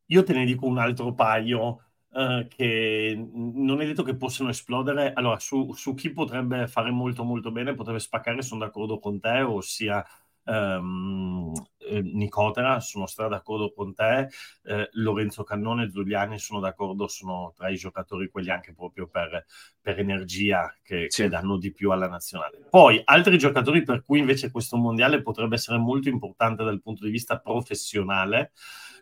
Io te ne dico un altro paio eh, che non è detto che possano esplodere. Allora, su, su chi potrebbe fare molto molto bene, potrebbe spaccare, sono d'accordo con te, ossia ehm, eh, Nicotera, sono stra d'accordo con te, eh, Lorenzo Cannone e Giuliani sono d'accordo, sono tra i giocatori quelli anche proprio per, per energia che, Sì. che danno di più alla nazionale. Poi altri giocatori per cui invece questo mondiale potrebbe essere molto importante dal punto di vista professionale,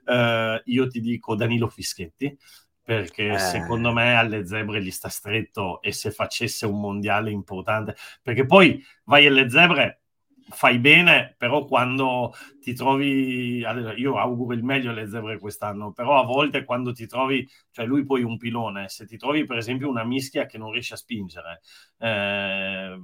eh, io ti dico Danilo Fischetti, perché Eh. secondo me alle zebre gli sta stretto e se facesse un mondiale importante, perché poi vai alle zebre, fai bene, però quando ti trovi, io auguro il meglio alle zebre quest'anno, però a volte quando ti trovi, cioè lui poi un pilone, se ti trovi per esempio una mischia che non riesce a spingere, eh,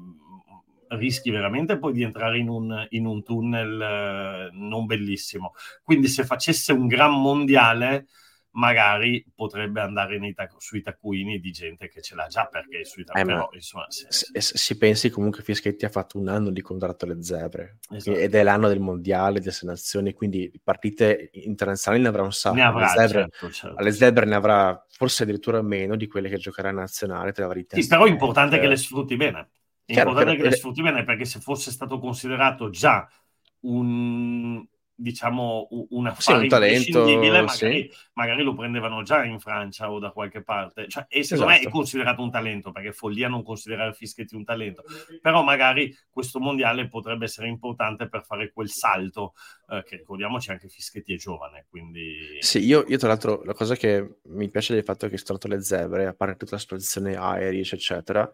rischi veramente poi di entrare in un, in un tunnel eh, non bellissimo. Quindi se facesse un gran mondiale, magari potrebbe andare nei tac- sui taccuini di gente che ce l'ha già, perché sui Eh, ma però, insomma, se- Se- se- si pensi comunque Fischetti ha fatto un anno di contratto alle zebre, Esatto. ed è l'anno del mondiale, delle sei nazioni, quindi partite internazionali ne avrà un sacco. ne avrà, alle zebre, certo, certo. alle zebre ne avrà forse addirittura meno di quelle che giocherà in nazionale, te l'avrà di Sì, però è importante Eh, che le sfrutti bene. È Chiaro, importante chiaro, che le eh. sfrutti bene perché se fosse stato considerato già un diciamo u- un Sì, affare un talento, imprescindibile, sì. magari, magari lo prendevano già in Francia o da qualche parte. Cioè, e secondo me è Esatto. considerato un talento, perché è follia non considerare Fischetti un talento. Però magari questo mondiale potrebbe essere importante per fare quel salto, eh, che ricordiamoci anche Fischetti è giovane, quindi... Sì, io, io tra l'altro la cosa che mi piace del fatto che sono le zebre, a parte tutta la situazione Irish, eccetera,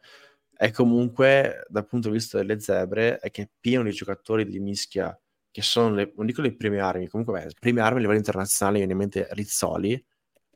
è comunque dal punto di vista delle zebre è che è pieno di giocatori di mischia che sono, le, non dico le prime armi, comunque beh, le prime armi a livello internazionale, viene in mente Rizzoli,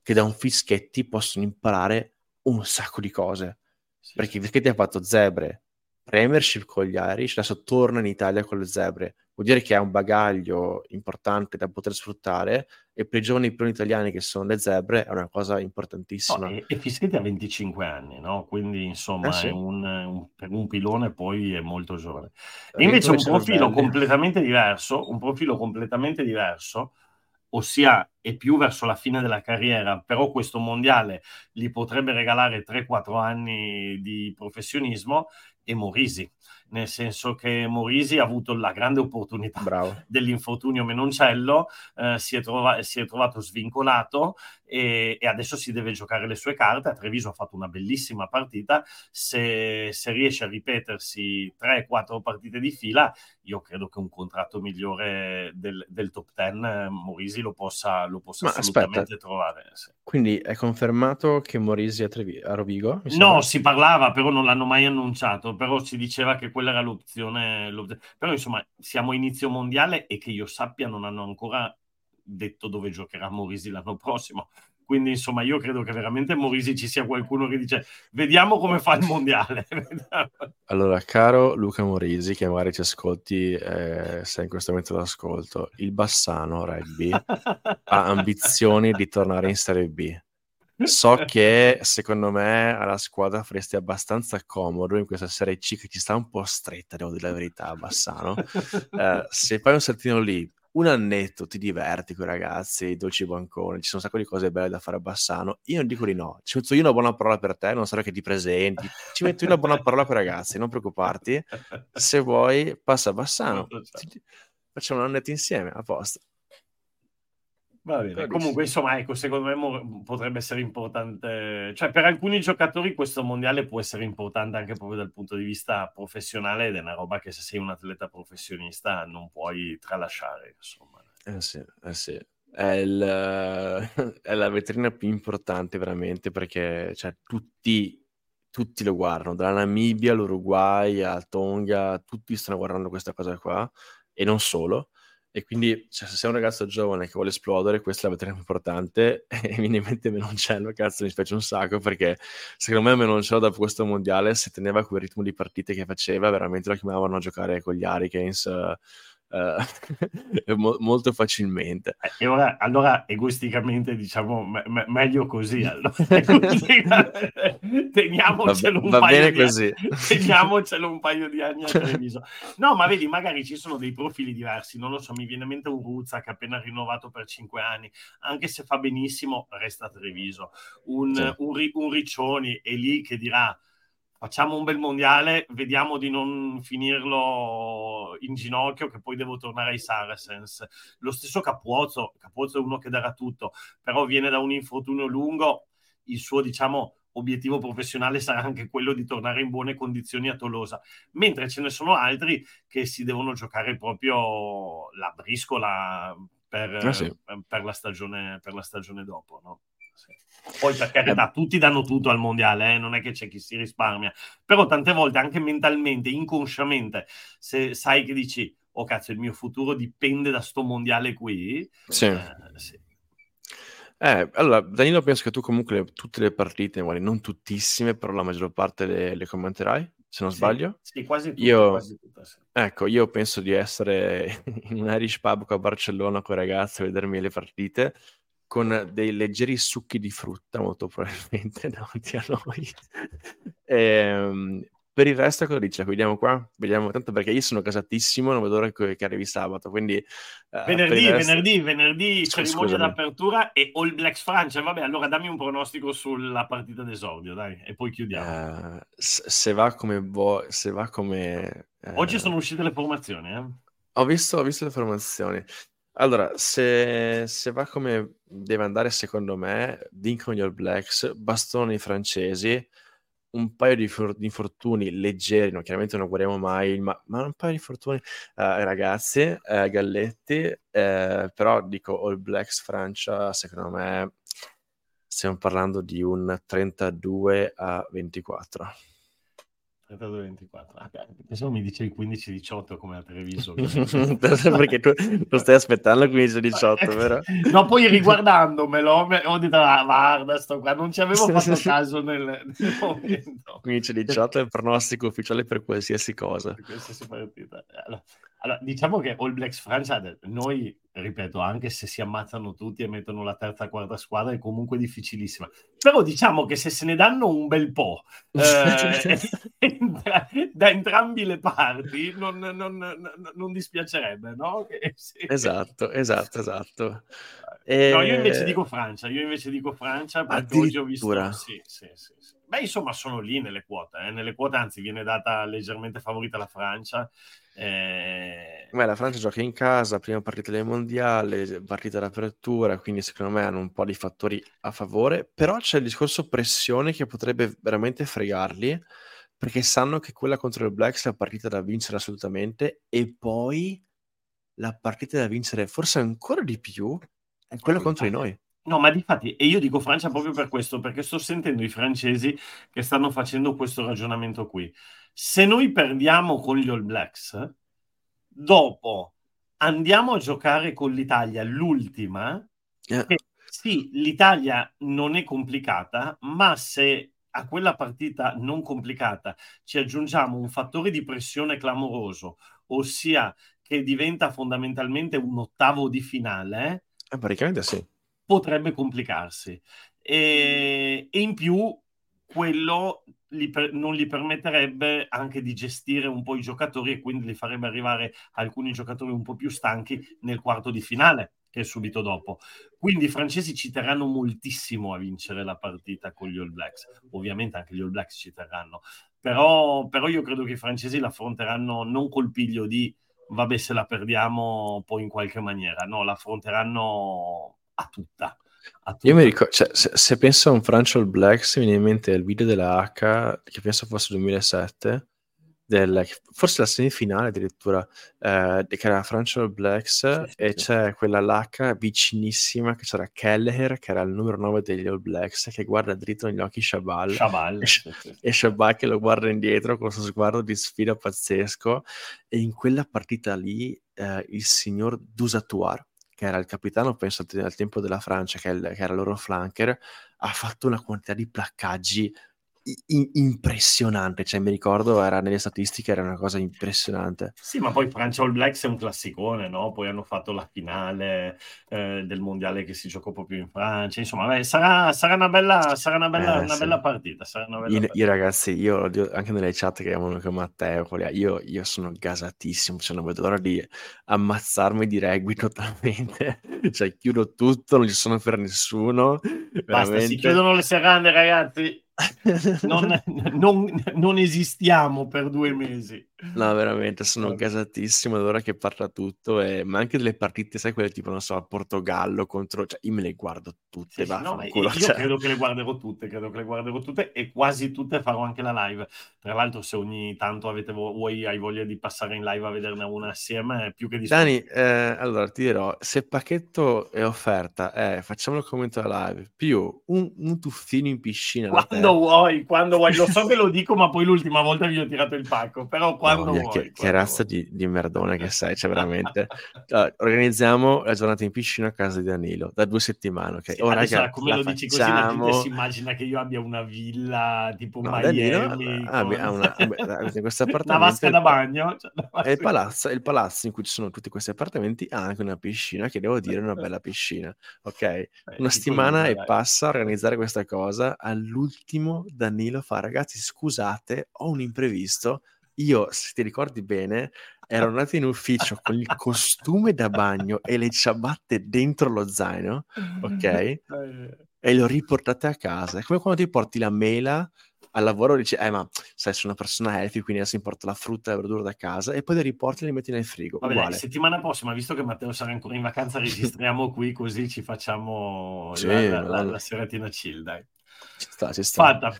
che da un Fischetti possono imparare un sacco di cose. Sì, Perché Fischetti ha fatto zebre, Premiership con gli Irish, adesso torna in Italia con le zebre. Vuol dire che ha un bagaglio importante da poter sfruttare e per i giovani piloni italiani che sono le zebre è una cosa importantissima. e, e Fischetti ha 25 anni, no? Quindi insomma Eh sì. è un, un- per un pilone poi è molto giovane. E invece un profilo completamente diverso, un profilo completamente diverso, ossia è più verso la fine della carriera, però questo mondiale gli potrebbe regalare 3-4 anni di professionismo, è Morisi, nel senso che Morisi ha avuto la grande opportunità Bravo. dell'infortunio Menoncello, eh, si, è trova- si è trovato svincolato e, e adesso si deve giocare le sue carte. A Treviso ha fatto una bellissima partita. Se, se riesce a ripetersi 3-4 partite di fila, io credo che un contratto migliore del, del top 10 eh, Morisi lo possa, lo possa assolutamente aspetta. trovare. sì. Quindi è confermato che Morisi a, Trevi- a Rovigo? No, si parlava, però non l'hanno mai annunciato, però si diceva che quella era l'opzione. l'op- Però insomma, siamo a inizio mondiale e che io sappia non hanno ancora detto dove giocherà Morisi l'anno [LAUGHS] prossimo. Quindi, insomma, io credo che veramente Morisi ci sia qualcuno che dice vediamo come fa il mondiale. [LAUGHS] allora, caro Luca Morisi, che magari ci ascolti, eh, sei in questo momento d'ascolto, il Bassano Rugby [LAUGHS] ha ambizioni di tornare in Serie B. So che secondo me alla squadra faresti abbastanza comodo in questa Serie C che ci sta un po' stretta, devo dire la verità, Bassano. Eh, se fai un saltino lì, un annetto ti diverti con i ragazzi, i dolci banconi, ci sono un sacco di cose belle da fare a Bassano. Io non dico di no, ci metto io una buona parola per te, non sarà che ti presenti, ci metto io una buona parola con i ragazzi, non preoccuparti. Se vuoi, passa a Bassano, [LAUGHS] facciamo un annetto insieme, a posto. Va bene. Comunque, insomma, ecco, secondo me potrebbe essere importante, cioè per alcuni giocatori questo mondiale può essere importante anche proprio dal punto di vista professionale ed è una roba che se sei un atleta professionista non puoi tralasciare, insomma. Eh sì, eh sì. È, il, [LAUGHS] è la vetrina più importante veramente perché cioè, tutti, tutti lo guardano, dalla Namibia all'Uruguay a Tonga, tutti stanno guardando questa cosa qua e non solo. E quindi, cioè, se sei un ragazzo giovane che vuole esplodere, questa è la vetrina importante. [LAUGHS] E mi viene in mente Menoncello, cazzo, mi spiace un sacco perché secondo me Menoncello dopo questo mondiale, se teneva quel ritmo di partite che faceva, veramente lo chiamavano a giocare con gli Hurricanes uh, [LAUGHS] mo- molto facilmente. Eh, e ora, allora, egoisticamente, diciamo, me- meglio così. [LAUGHS] Allora. [LAUGHS] teniamocelo, un va, va paio così. Anni, teniamocelo un paio di anni a Treviso. No, ma vedi, magari ci sono dei profili diversi. Non lo so, mi viene in mente un Ruzza che ha appena rinnovato per cinque anni. Anche se fa benissimo, resta a Treviso. Un, sì. un, un Riccioni è lì che dirà facciamo un bel mondiale, vediamo di non finirlo in ginocchio, che poi devo tornare ai Saracens. Lo stesso Capuozzo, Capuozzo è uno che darà tutto, però viene da un infortunio lungo, il suo, diciamo, obiettivo professionale sarà anche quello di tornare in buone condizioni a Tolosa, mentre ce ne sono altri che si devono giocare proprio la briscola per, ah, sì. per, la, stagione, per la stagione dopo, no? Poi per carità, eh. tutti danno tutto al mondiale, eh? non è che c'è chi si risparmia, però tante volte anche mentalmente, inconsciamente, se sai che dici, oh cazzo, il mio futuro dipende da sto mondiale qui, sì. Eh, sì. Eh, allora, Danilo, penso che tu comunque le, tutte le partite, magari non tuttissime, però la maggior parte le, le commenterai, se non sì, sbaglio. Sì, quasi tutte. Io, quasi tutte sì. Ecco, io penso di essere [LAUGHS] in un Irish pub a Barcellona con i ragazzi a vedermi le partite con dei leggeri succhi di frutta, molto probabilmente [LAUGHS] davanti a noi. e, ehm, per il resto cosa dice? Vediamo qua, vediamo tanto perché io sono casatissimo, non vedo l'ora che, arrivi sabato, quindi... Uh, venerdì, resto... venerdì, venerdì, cerimonia d'apertura e All Blacks Francia, vabbè, allora dammi un pronostico sulla partita d'esordio, dai, e poi chiudiamo. Uh, se va come vuoi, se va come... Uh... Oggi sono uscite le formazioni, eh? Ho visto, ho visto le formazioni. Allora, se, se, va come deve andare, secondo me, vincono gli All Blacks, bastoni francesi, un paio di, for- di infortuni leggeri, no, chiaramente non guardiamo mai, ma, ma un paio di infortuni, uh, ragazzi, uh, Galletti, uh, però dico All Blacks Francia, secondo me stiamo parlando di un 32 a 24. 32-24. Ah, pensavo mi dice il 15-18 come a Treviso. [LAUGHS] [LAUGHS] Perché tu lo stai aspettando il 15-18, vero? [LAUGHS] no, poi riguardandomelo ho detto, ah, guarda, sto qua, non ci avevo fatto caso nel, nel momento. 15-18 è il pronostico ufficiale per qualsiasi cosa. Per qualsiasi partita. Allora, allora, diciamo che All Blacks Francia, noi, ripeto, anche se si ammazzano tutti e mettono la terza quarta squadra, è comunque difficilissima. Però diciamo che se se ne danno un bel po' [LAUGHS] eh, [LAUGHS] da entrambi le parti, non, non, non, non dispiacerebbe, no? Che, sì. Esatto, esatto, esatto. E... No, io invece dico Francia, io invece dico Francia perché oggi ho visto... Sì, sì, sì, sì. Beh, insomma, sono lì nelle quote. Eh. Nelle quote, anzi, viene data leggermente favorita la Francia. Eh... Beh, la Francia gioca in casa, prima partita del mondiale, partita d'apertura, quindi secondo me hanno un po' di fattori a favore. Però c'è il discorso pressione che potrebbe veramente fregarli, perché sanno che quella contro il Blacks è la partita da vincere assolutamente. E poi la partita da vincere forse ancora di più è quella contro di noi. No, ma difatti, e io dico Francia proprio per questo, perché sto sentendo i francesi che stanno facendo questo ragionamento qui. Se noi perdiamo con gli All Blacks, dopo andiamo a giocare con l'Italia l'ultima, yeah. Sì, l'Italia non è complicata, ma se a quella partita non complicata ci aggiungiamo un fattore di pressione clamoroso, ossia che diventa fondamentalmente un ottavo di finale, eh, praticamente sì. Potrebbe complicarsi. E, e in più quello gli per, non gli permetterebbe anche di gestire un po' i giocatori e quindi li farebbe arrivare alcuni giocatori un po' più stanchi nel quarto di finale che è subito dopo. Quindi i francesi ci terranno moltissimo a vincere la partita con gli All Blacks. Ovviamente anche gli All Blacks ci terranno, però, però io credo che i francesi l'affronteranno non col piglio di vabbè se la perdiamo poi in qualche maniera, no, l'affronteranno a tutta. Io mi ricordo, cioè, se, se, penso a un Francia All Blacks, mi viene in mente il video della H, che penso fosse 2007, del, forse la semifinale addirittura, eh, che era Francia All Blacks, sì, e sì. c'è quella l'H vicinissima, che c'era Kelleher, che era il numero 9 degli All Blacks, che guarda dritto negli occhi Shabal, Shabal e, sì, e Shabal che lo guarda indietro con questo sguardo di sfida pazzesco, e in quella partita lì eh, il signor Dusatuar, che era il capitano, penso al tempo della Francia, che, il, che era il loro flanker, ha fatto una quantità di placcaggi in- impressionante, cioè mi ricordo era nelle statistiche era una cosa impressionante. Sì, ma poi Francia All Blacks è un classicone, no? Poi hanno fatto la finale eh, del mondiale che si giocò proprio in Francia, insomma, beh, sarà, sarà, una bella, sarà una bella, eh, una sì. bella partita. Una bella io, partita. io, ragazzi, io anche nelle chat che avevano con Matteo, io, io sono gasatissimo, cioè non vedo l'ora di ammazzarmi di rugby [LAUGHS] totalmente, cioè chiudo tutto, non ci sono per nessuno. Basta, veramente. si chiudono le serrande, ragazzi non, non, non, esistiamo per due mesi. No, veramente, sono gasatissimo ad ora che parla tutto, e... ma anche delle partite, sai, quelle tipo, non so, al Portogallo contro... Cioè, io me le guardo tutte, sì, no, [LAUGHS] io cioè... credo che le guarderò tutte, credo che le guarderò tutte e quasi tutte farò anche la live. Tra l'altro, se ogni tanto avete voi hai voglia di passare in live a vederne una assieme, è più che disponibile. Dani, eh, allora ti dirò, se il pacchetto è offerta, eh, facciamo il commento alla live, più un, un tuffino in piscina. Quando vuoi, quando vuoi. Lo so [LAUGHS] che lo dico, ma poi l'ultima volta vi ho tirato il pacco, però quando no, vuoi. Che, che razza di, di, merdone che sei, cioè veramente. [LAUGHS] Allora, organizziamo la giornata in piscina a casa di Danilo, da due settimane, ok? Sì, oh, raga, come lo dici così la gente si immagina che io abbia una villa tipo no, Miami. Danilo, ah, con... una, questo [LAUGHS] appartamento, una vasca da bagno. Cioè, vasca... Il, palazzo, il palazzo in cui ci sono tutti questi appartamenti ha anche una piscina, che devo dire è una [LAUGHS] bella piscina, ok? Beh, una settimana e passa a organizzare questa cosa, all'ultimo Danilo fa ragazzi scusate ho un imprevisto io se ti ricordi bene ero andato in ufficio con il costume da bagno e le ciabatte dentro lo zaino [LAUGHS] ok? E le ho riportate a casa. È come quando ti porti la mela al lavoro e dici, eh ma sai sono una persona healthy quindi adesso importo la frutta e la verdura da casa. E poi le riporti e le metti nel frigo. Vabbè, dai, settimana prossima visto che Matteo sarà ancora in vacanza registriamo [LAUGHS] qui così ci facciamo sì, la, la, la, la, seratina chill dai. Ci sta ci sta. Fatta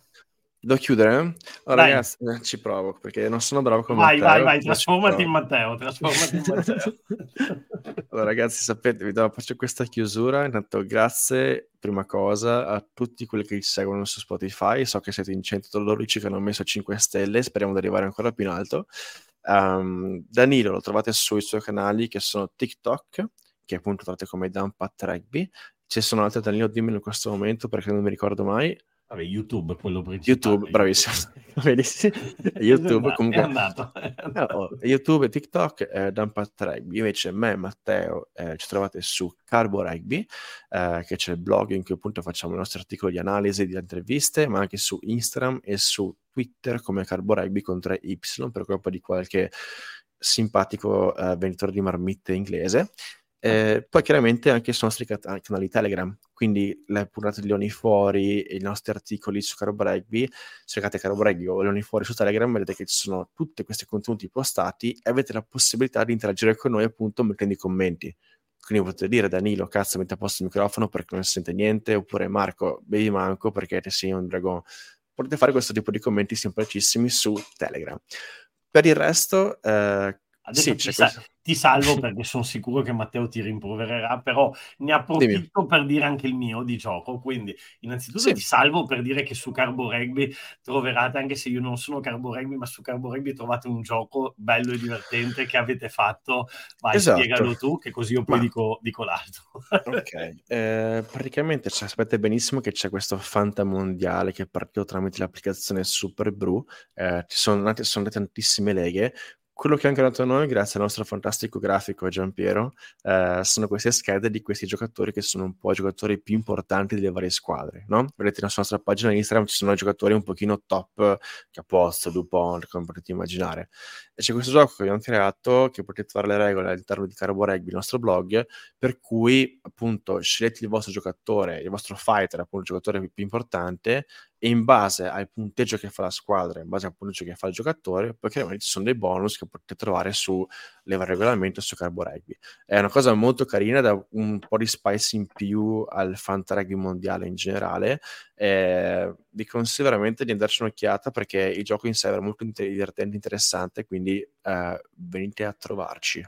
Devo chiudere? Oh, ragazzi, eh, ci provo perché non sono bravo come vai, Matteo. Vai, vai, trasformati in Matteo, trasformati in Matteo. [LAUGHS] allora, ragazzi, sapete, vi do, faccio questa chiusura. Intanto, grazie, prima cosa, a tutti quelli che ci seguono su Spotify. So che siete in 112 che hanno messo 5 stelle, speriamo di arrivare ancora più in alto. Um, Danilo lo trovate sui suoi canali che sono TikTok, che appunto trovate come Dumpat Rugby. Ci sono altri Danilo, dimmelo in questo momento perché non mi ricordo mai. Vabbè, YouTube, quello principale. YouTube, bravissimo. [LAUGHS] YouTube, comunque. È andato. È andato. No, YouTube e TikTok, eh, Dumpat Rugby. Invece me e Matteo eh, ci trovate su Carbo Rugby, eh, che c'è il blog in cui appunto facciamo i nostri articoli di analisi, di interviste, ma anche su Instagram e su Twitter come Carbo Rugby con 3Y per colpa di qualche simpatico eh, venditore di marmitte inglese. Eh, poi chiaramente anche sui nostri canali Telegram, quindi le puntate di Leoni Fuori i nostri articoli su Caro Rugby, cercate Caro Rugby o Leoni Fuori su Telegram, vedete che ci sono tutti questi contenuti postati e avete la possibilità di interagire con noi appunto mettendo i commenti. Quindi potete dire Danilo, cazzo, metti a posto il microfono perché non si sente niente, oppure Marco, bevi manco perché te sei un dragon. Potete fare questo tipo di commenti semplicissimi su Telegram. Per il resto, eh, Adesso sì, ti, sa- ti, salvo [LAUGHS] perché sono sicuro che Matteo ti rimprovererà, però ne approfitto Dimmi. per dire anche il mio di gioco. Quindi, innanzitutto sì. ti salvo per dire che su Carbo Rugby troverete, anche se io non sono Carbo Rugby, ma su Carbo Rugby trovate un gioco bello e divertente che avete fatto. Vai, esatto. spiegalo tu, che così io poi ma... dico, dico, l'altro. ok, eh, praticamente sapete benissimo che c'è questo Fanta Mondiale che è partito tramite l'applicazione Super Brew. Eh, ci sono, sono tantissime leghe quello che ha creato noi, grazie al nostro fantastico grafico Giampiero, eh, sono queste schede di questi giocatori che sono un po' i giocatori più importanti delle varie squadre, no? Vedete sulla nostra pagina Instagram ci sono giocatori un pochino top, Capozzo, Dupont, come potete immaginare. E c'è questo gioco che abbiamo creato, che potete trovare le regole all'interno di Carbo Rugby, il nostro blog, per cui appunto scegliete il vostro giocatore, il vostro fighter, appunto il giocatore più importante, e in base al punteggio che fa la squadra, in base al punteggio che fa il giocatore, poi chiaramente ci sono dei bonus che potete trovare su Leva Regolamento su Carbo Rugby. È una cosa molto carina, da un po' di spice in più al Fanta mondiale in generale. Eh, vi consiglio veramente di andarci un'occhiata perché il gioco in sé è molto divertente e interessante, quindi eh, venite a trovarci.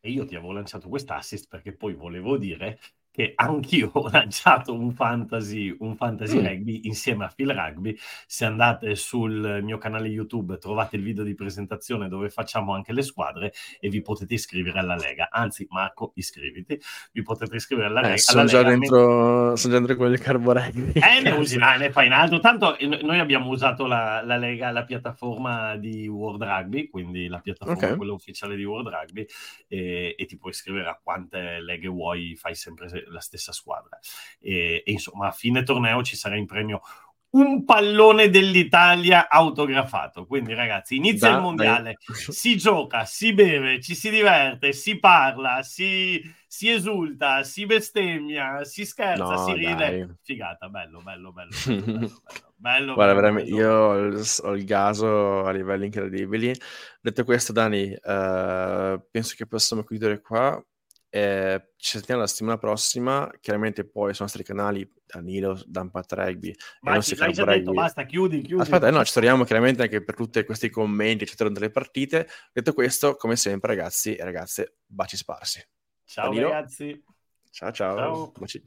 E io ti avevo lanciato quest'assist perché poi volevo dire che anch'io [LAUGHS] ho lanciato un fantasy, un fantasy mm. rugby insieme a Phil Rugby. Se andate sul mio canale YouTube trovate il video di presentazione dove facciamo anche le squadre e vi potete iscrivere alla Lega. Anzi, Marco, iscriviti, vi potete iscrivere alla, eh, Lega. Sono, già dentro, sono già dentro quelli del Carbo Rugby. Eh, ne usi, [LAUGHS] ah, ne fai in altro. Tanto noi abbiamo usato la, la, Lega, la piattaforma di World Rugby, quindi la piattaforma okay. quella ufficiale di World Rugby, e, e ti puoi iscrivere a quante leghe vuoi, fai sempre la stessa squadra. E, e insomma, a fine torneo ci sarà in premio un pallone dell'Italia autografato. Quindi, ragazzi, inizia da, il mondiale, dai. [LAUGHS] si gioca, si beve, ci si diverte, si parla, si, si esulta, si bestemmia, si scherza, no, si ride. Dai. Figata, bello, bello, bello. [LAUGHS] bello, bello, bello Guarda, veramente, io ho il, ho il, gaso a livelli incredibili. Detto questo, Dani, uh, penso che possiamo chiudere qua. Eh, ci sentiamo la settimana prossima. Chiaramente poi sui nostri canali Danilo, Dampat Rugby. Ma ci l'hai già rugby. detto, basta, chiudi, chiudi. Aspetta, no, ci troviamo chiaramente anche per tutti questi commenti, eccetera, delle partite. Detto questo, come sempre, ragazzi e ragazze, baci sparsi. Ciao Danilo. ragazzi. Ciao, ciao. ciao. Baci.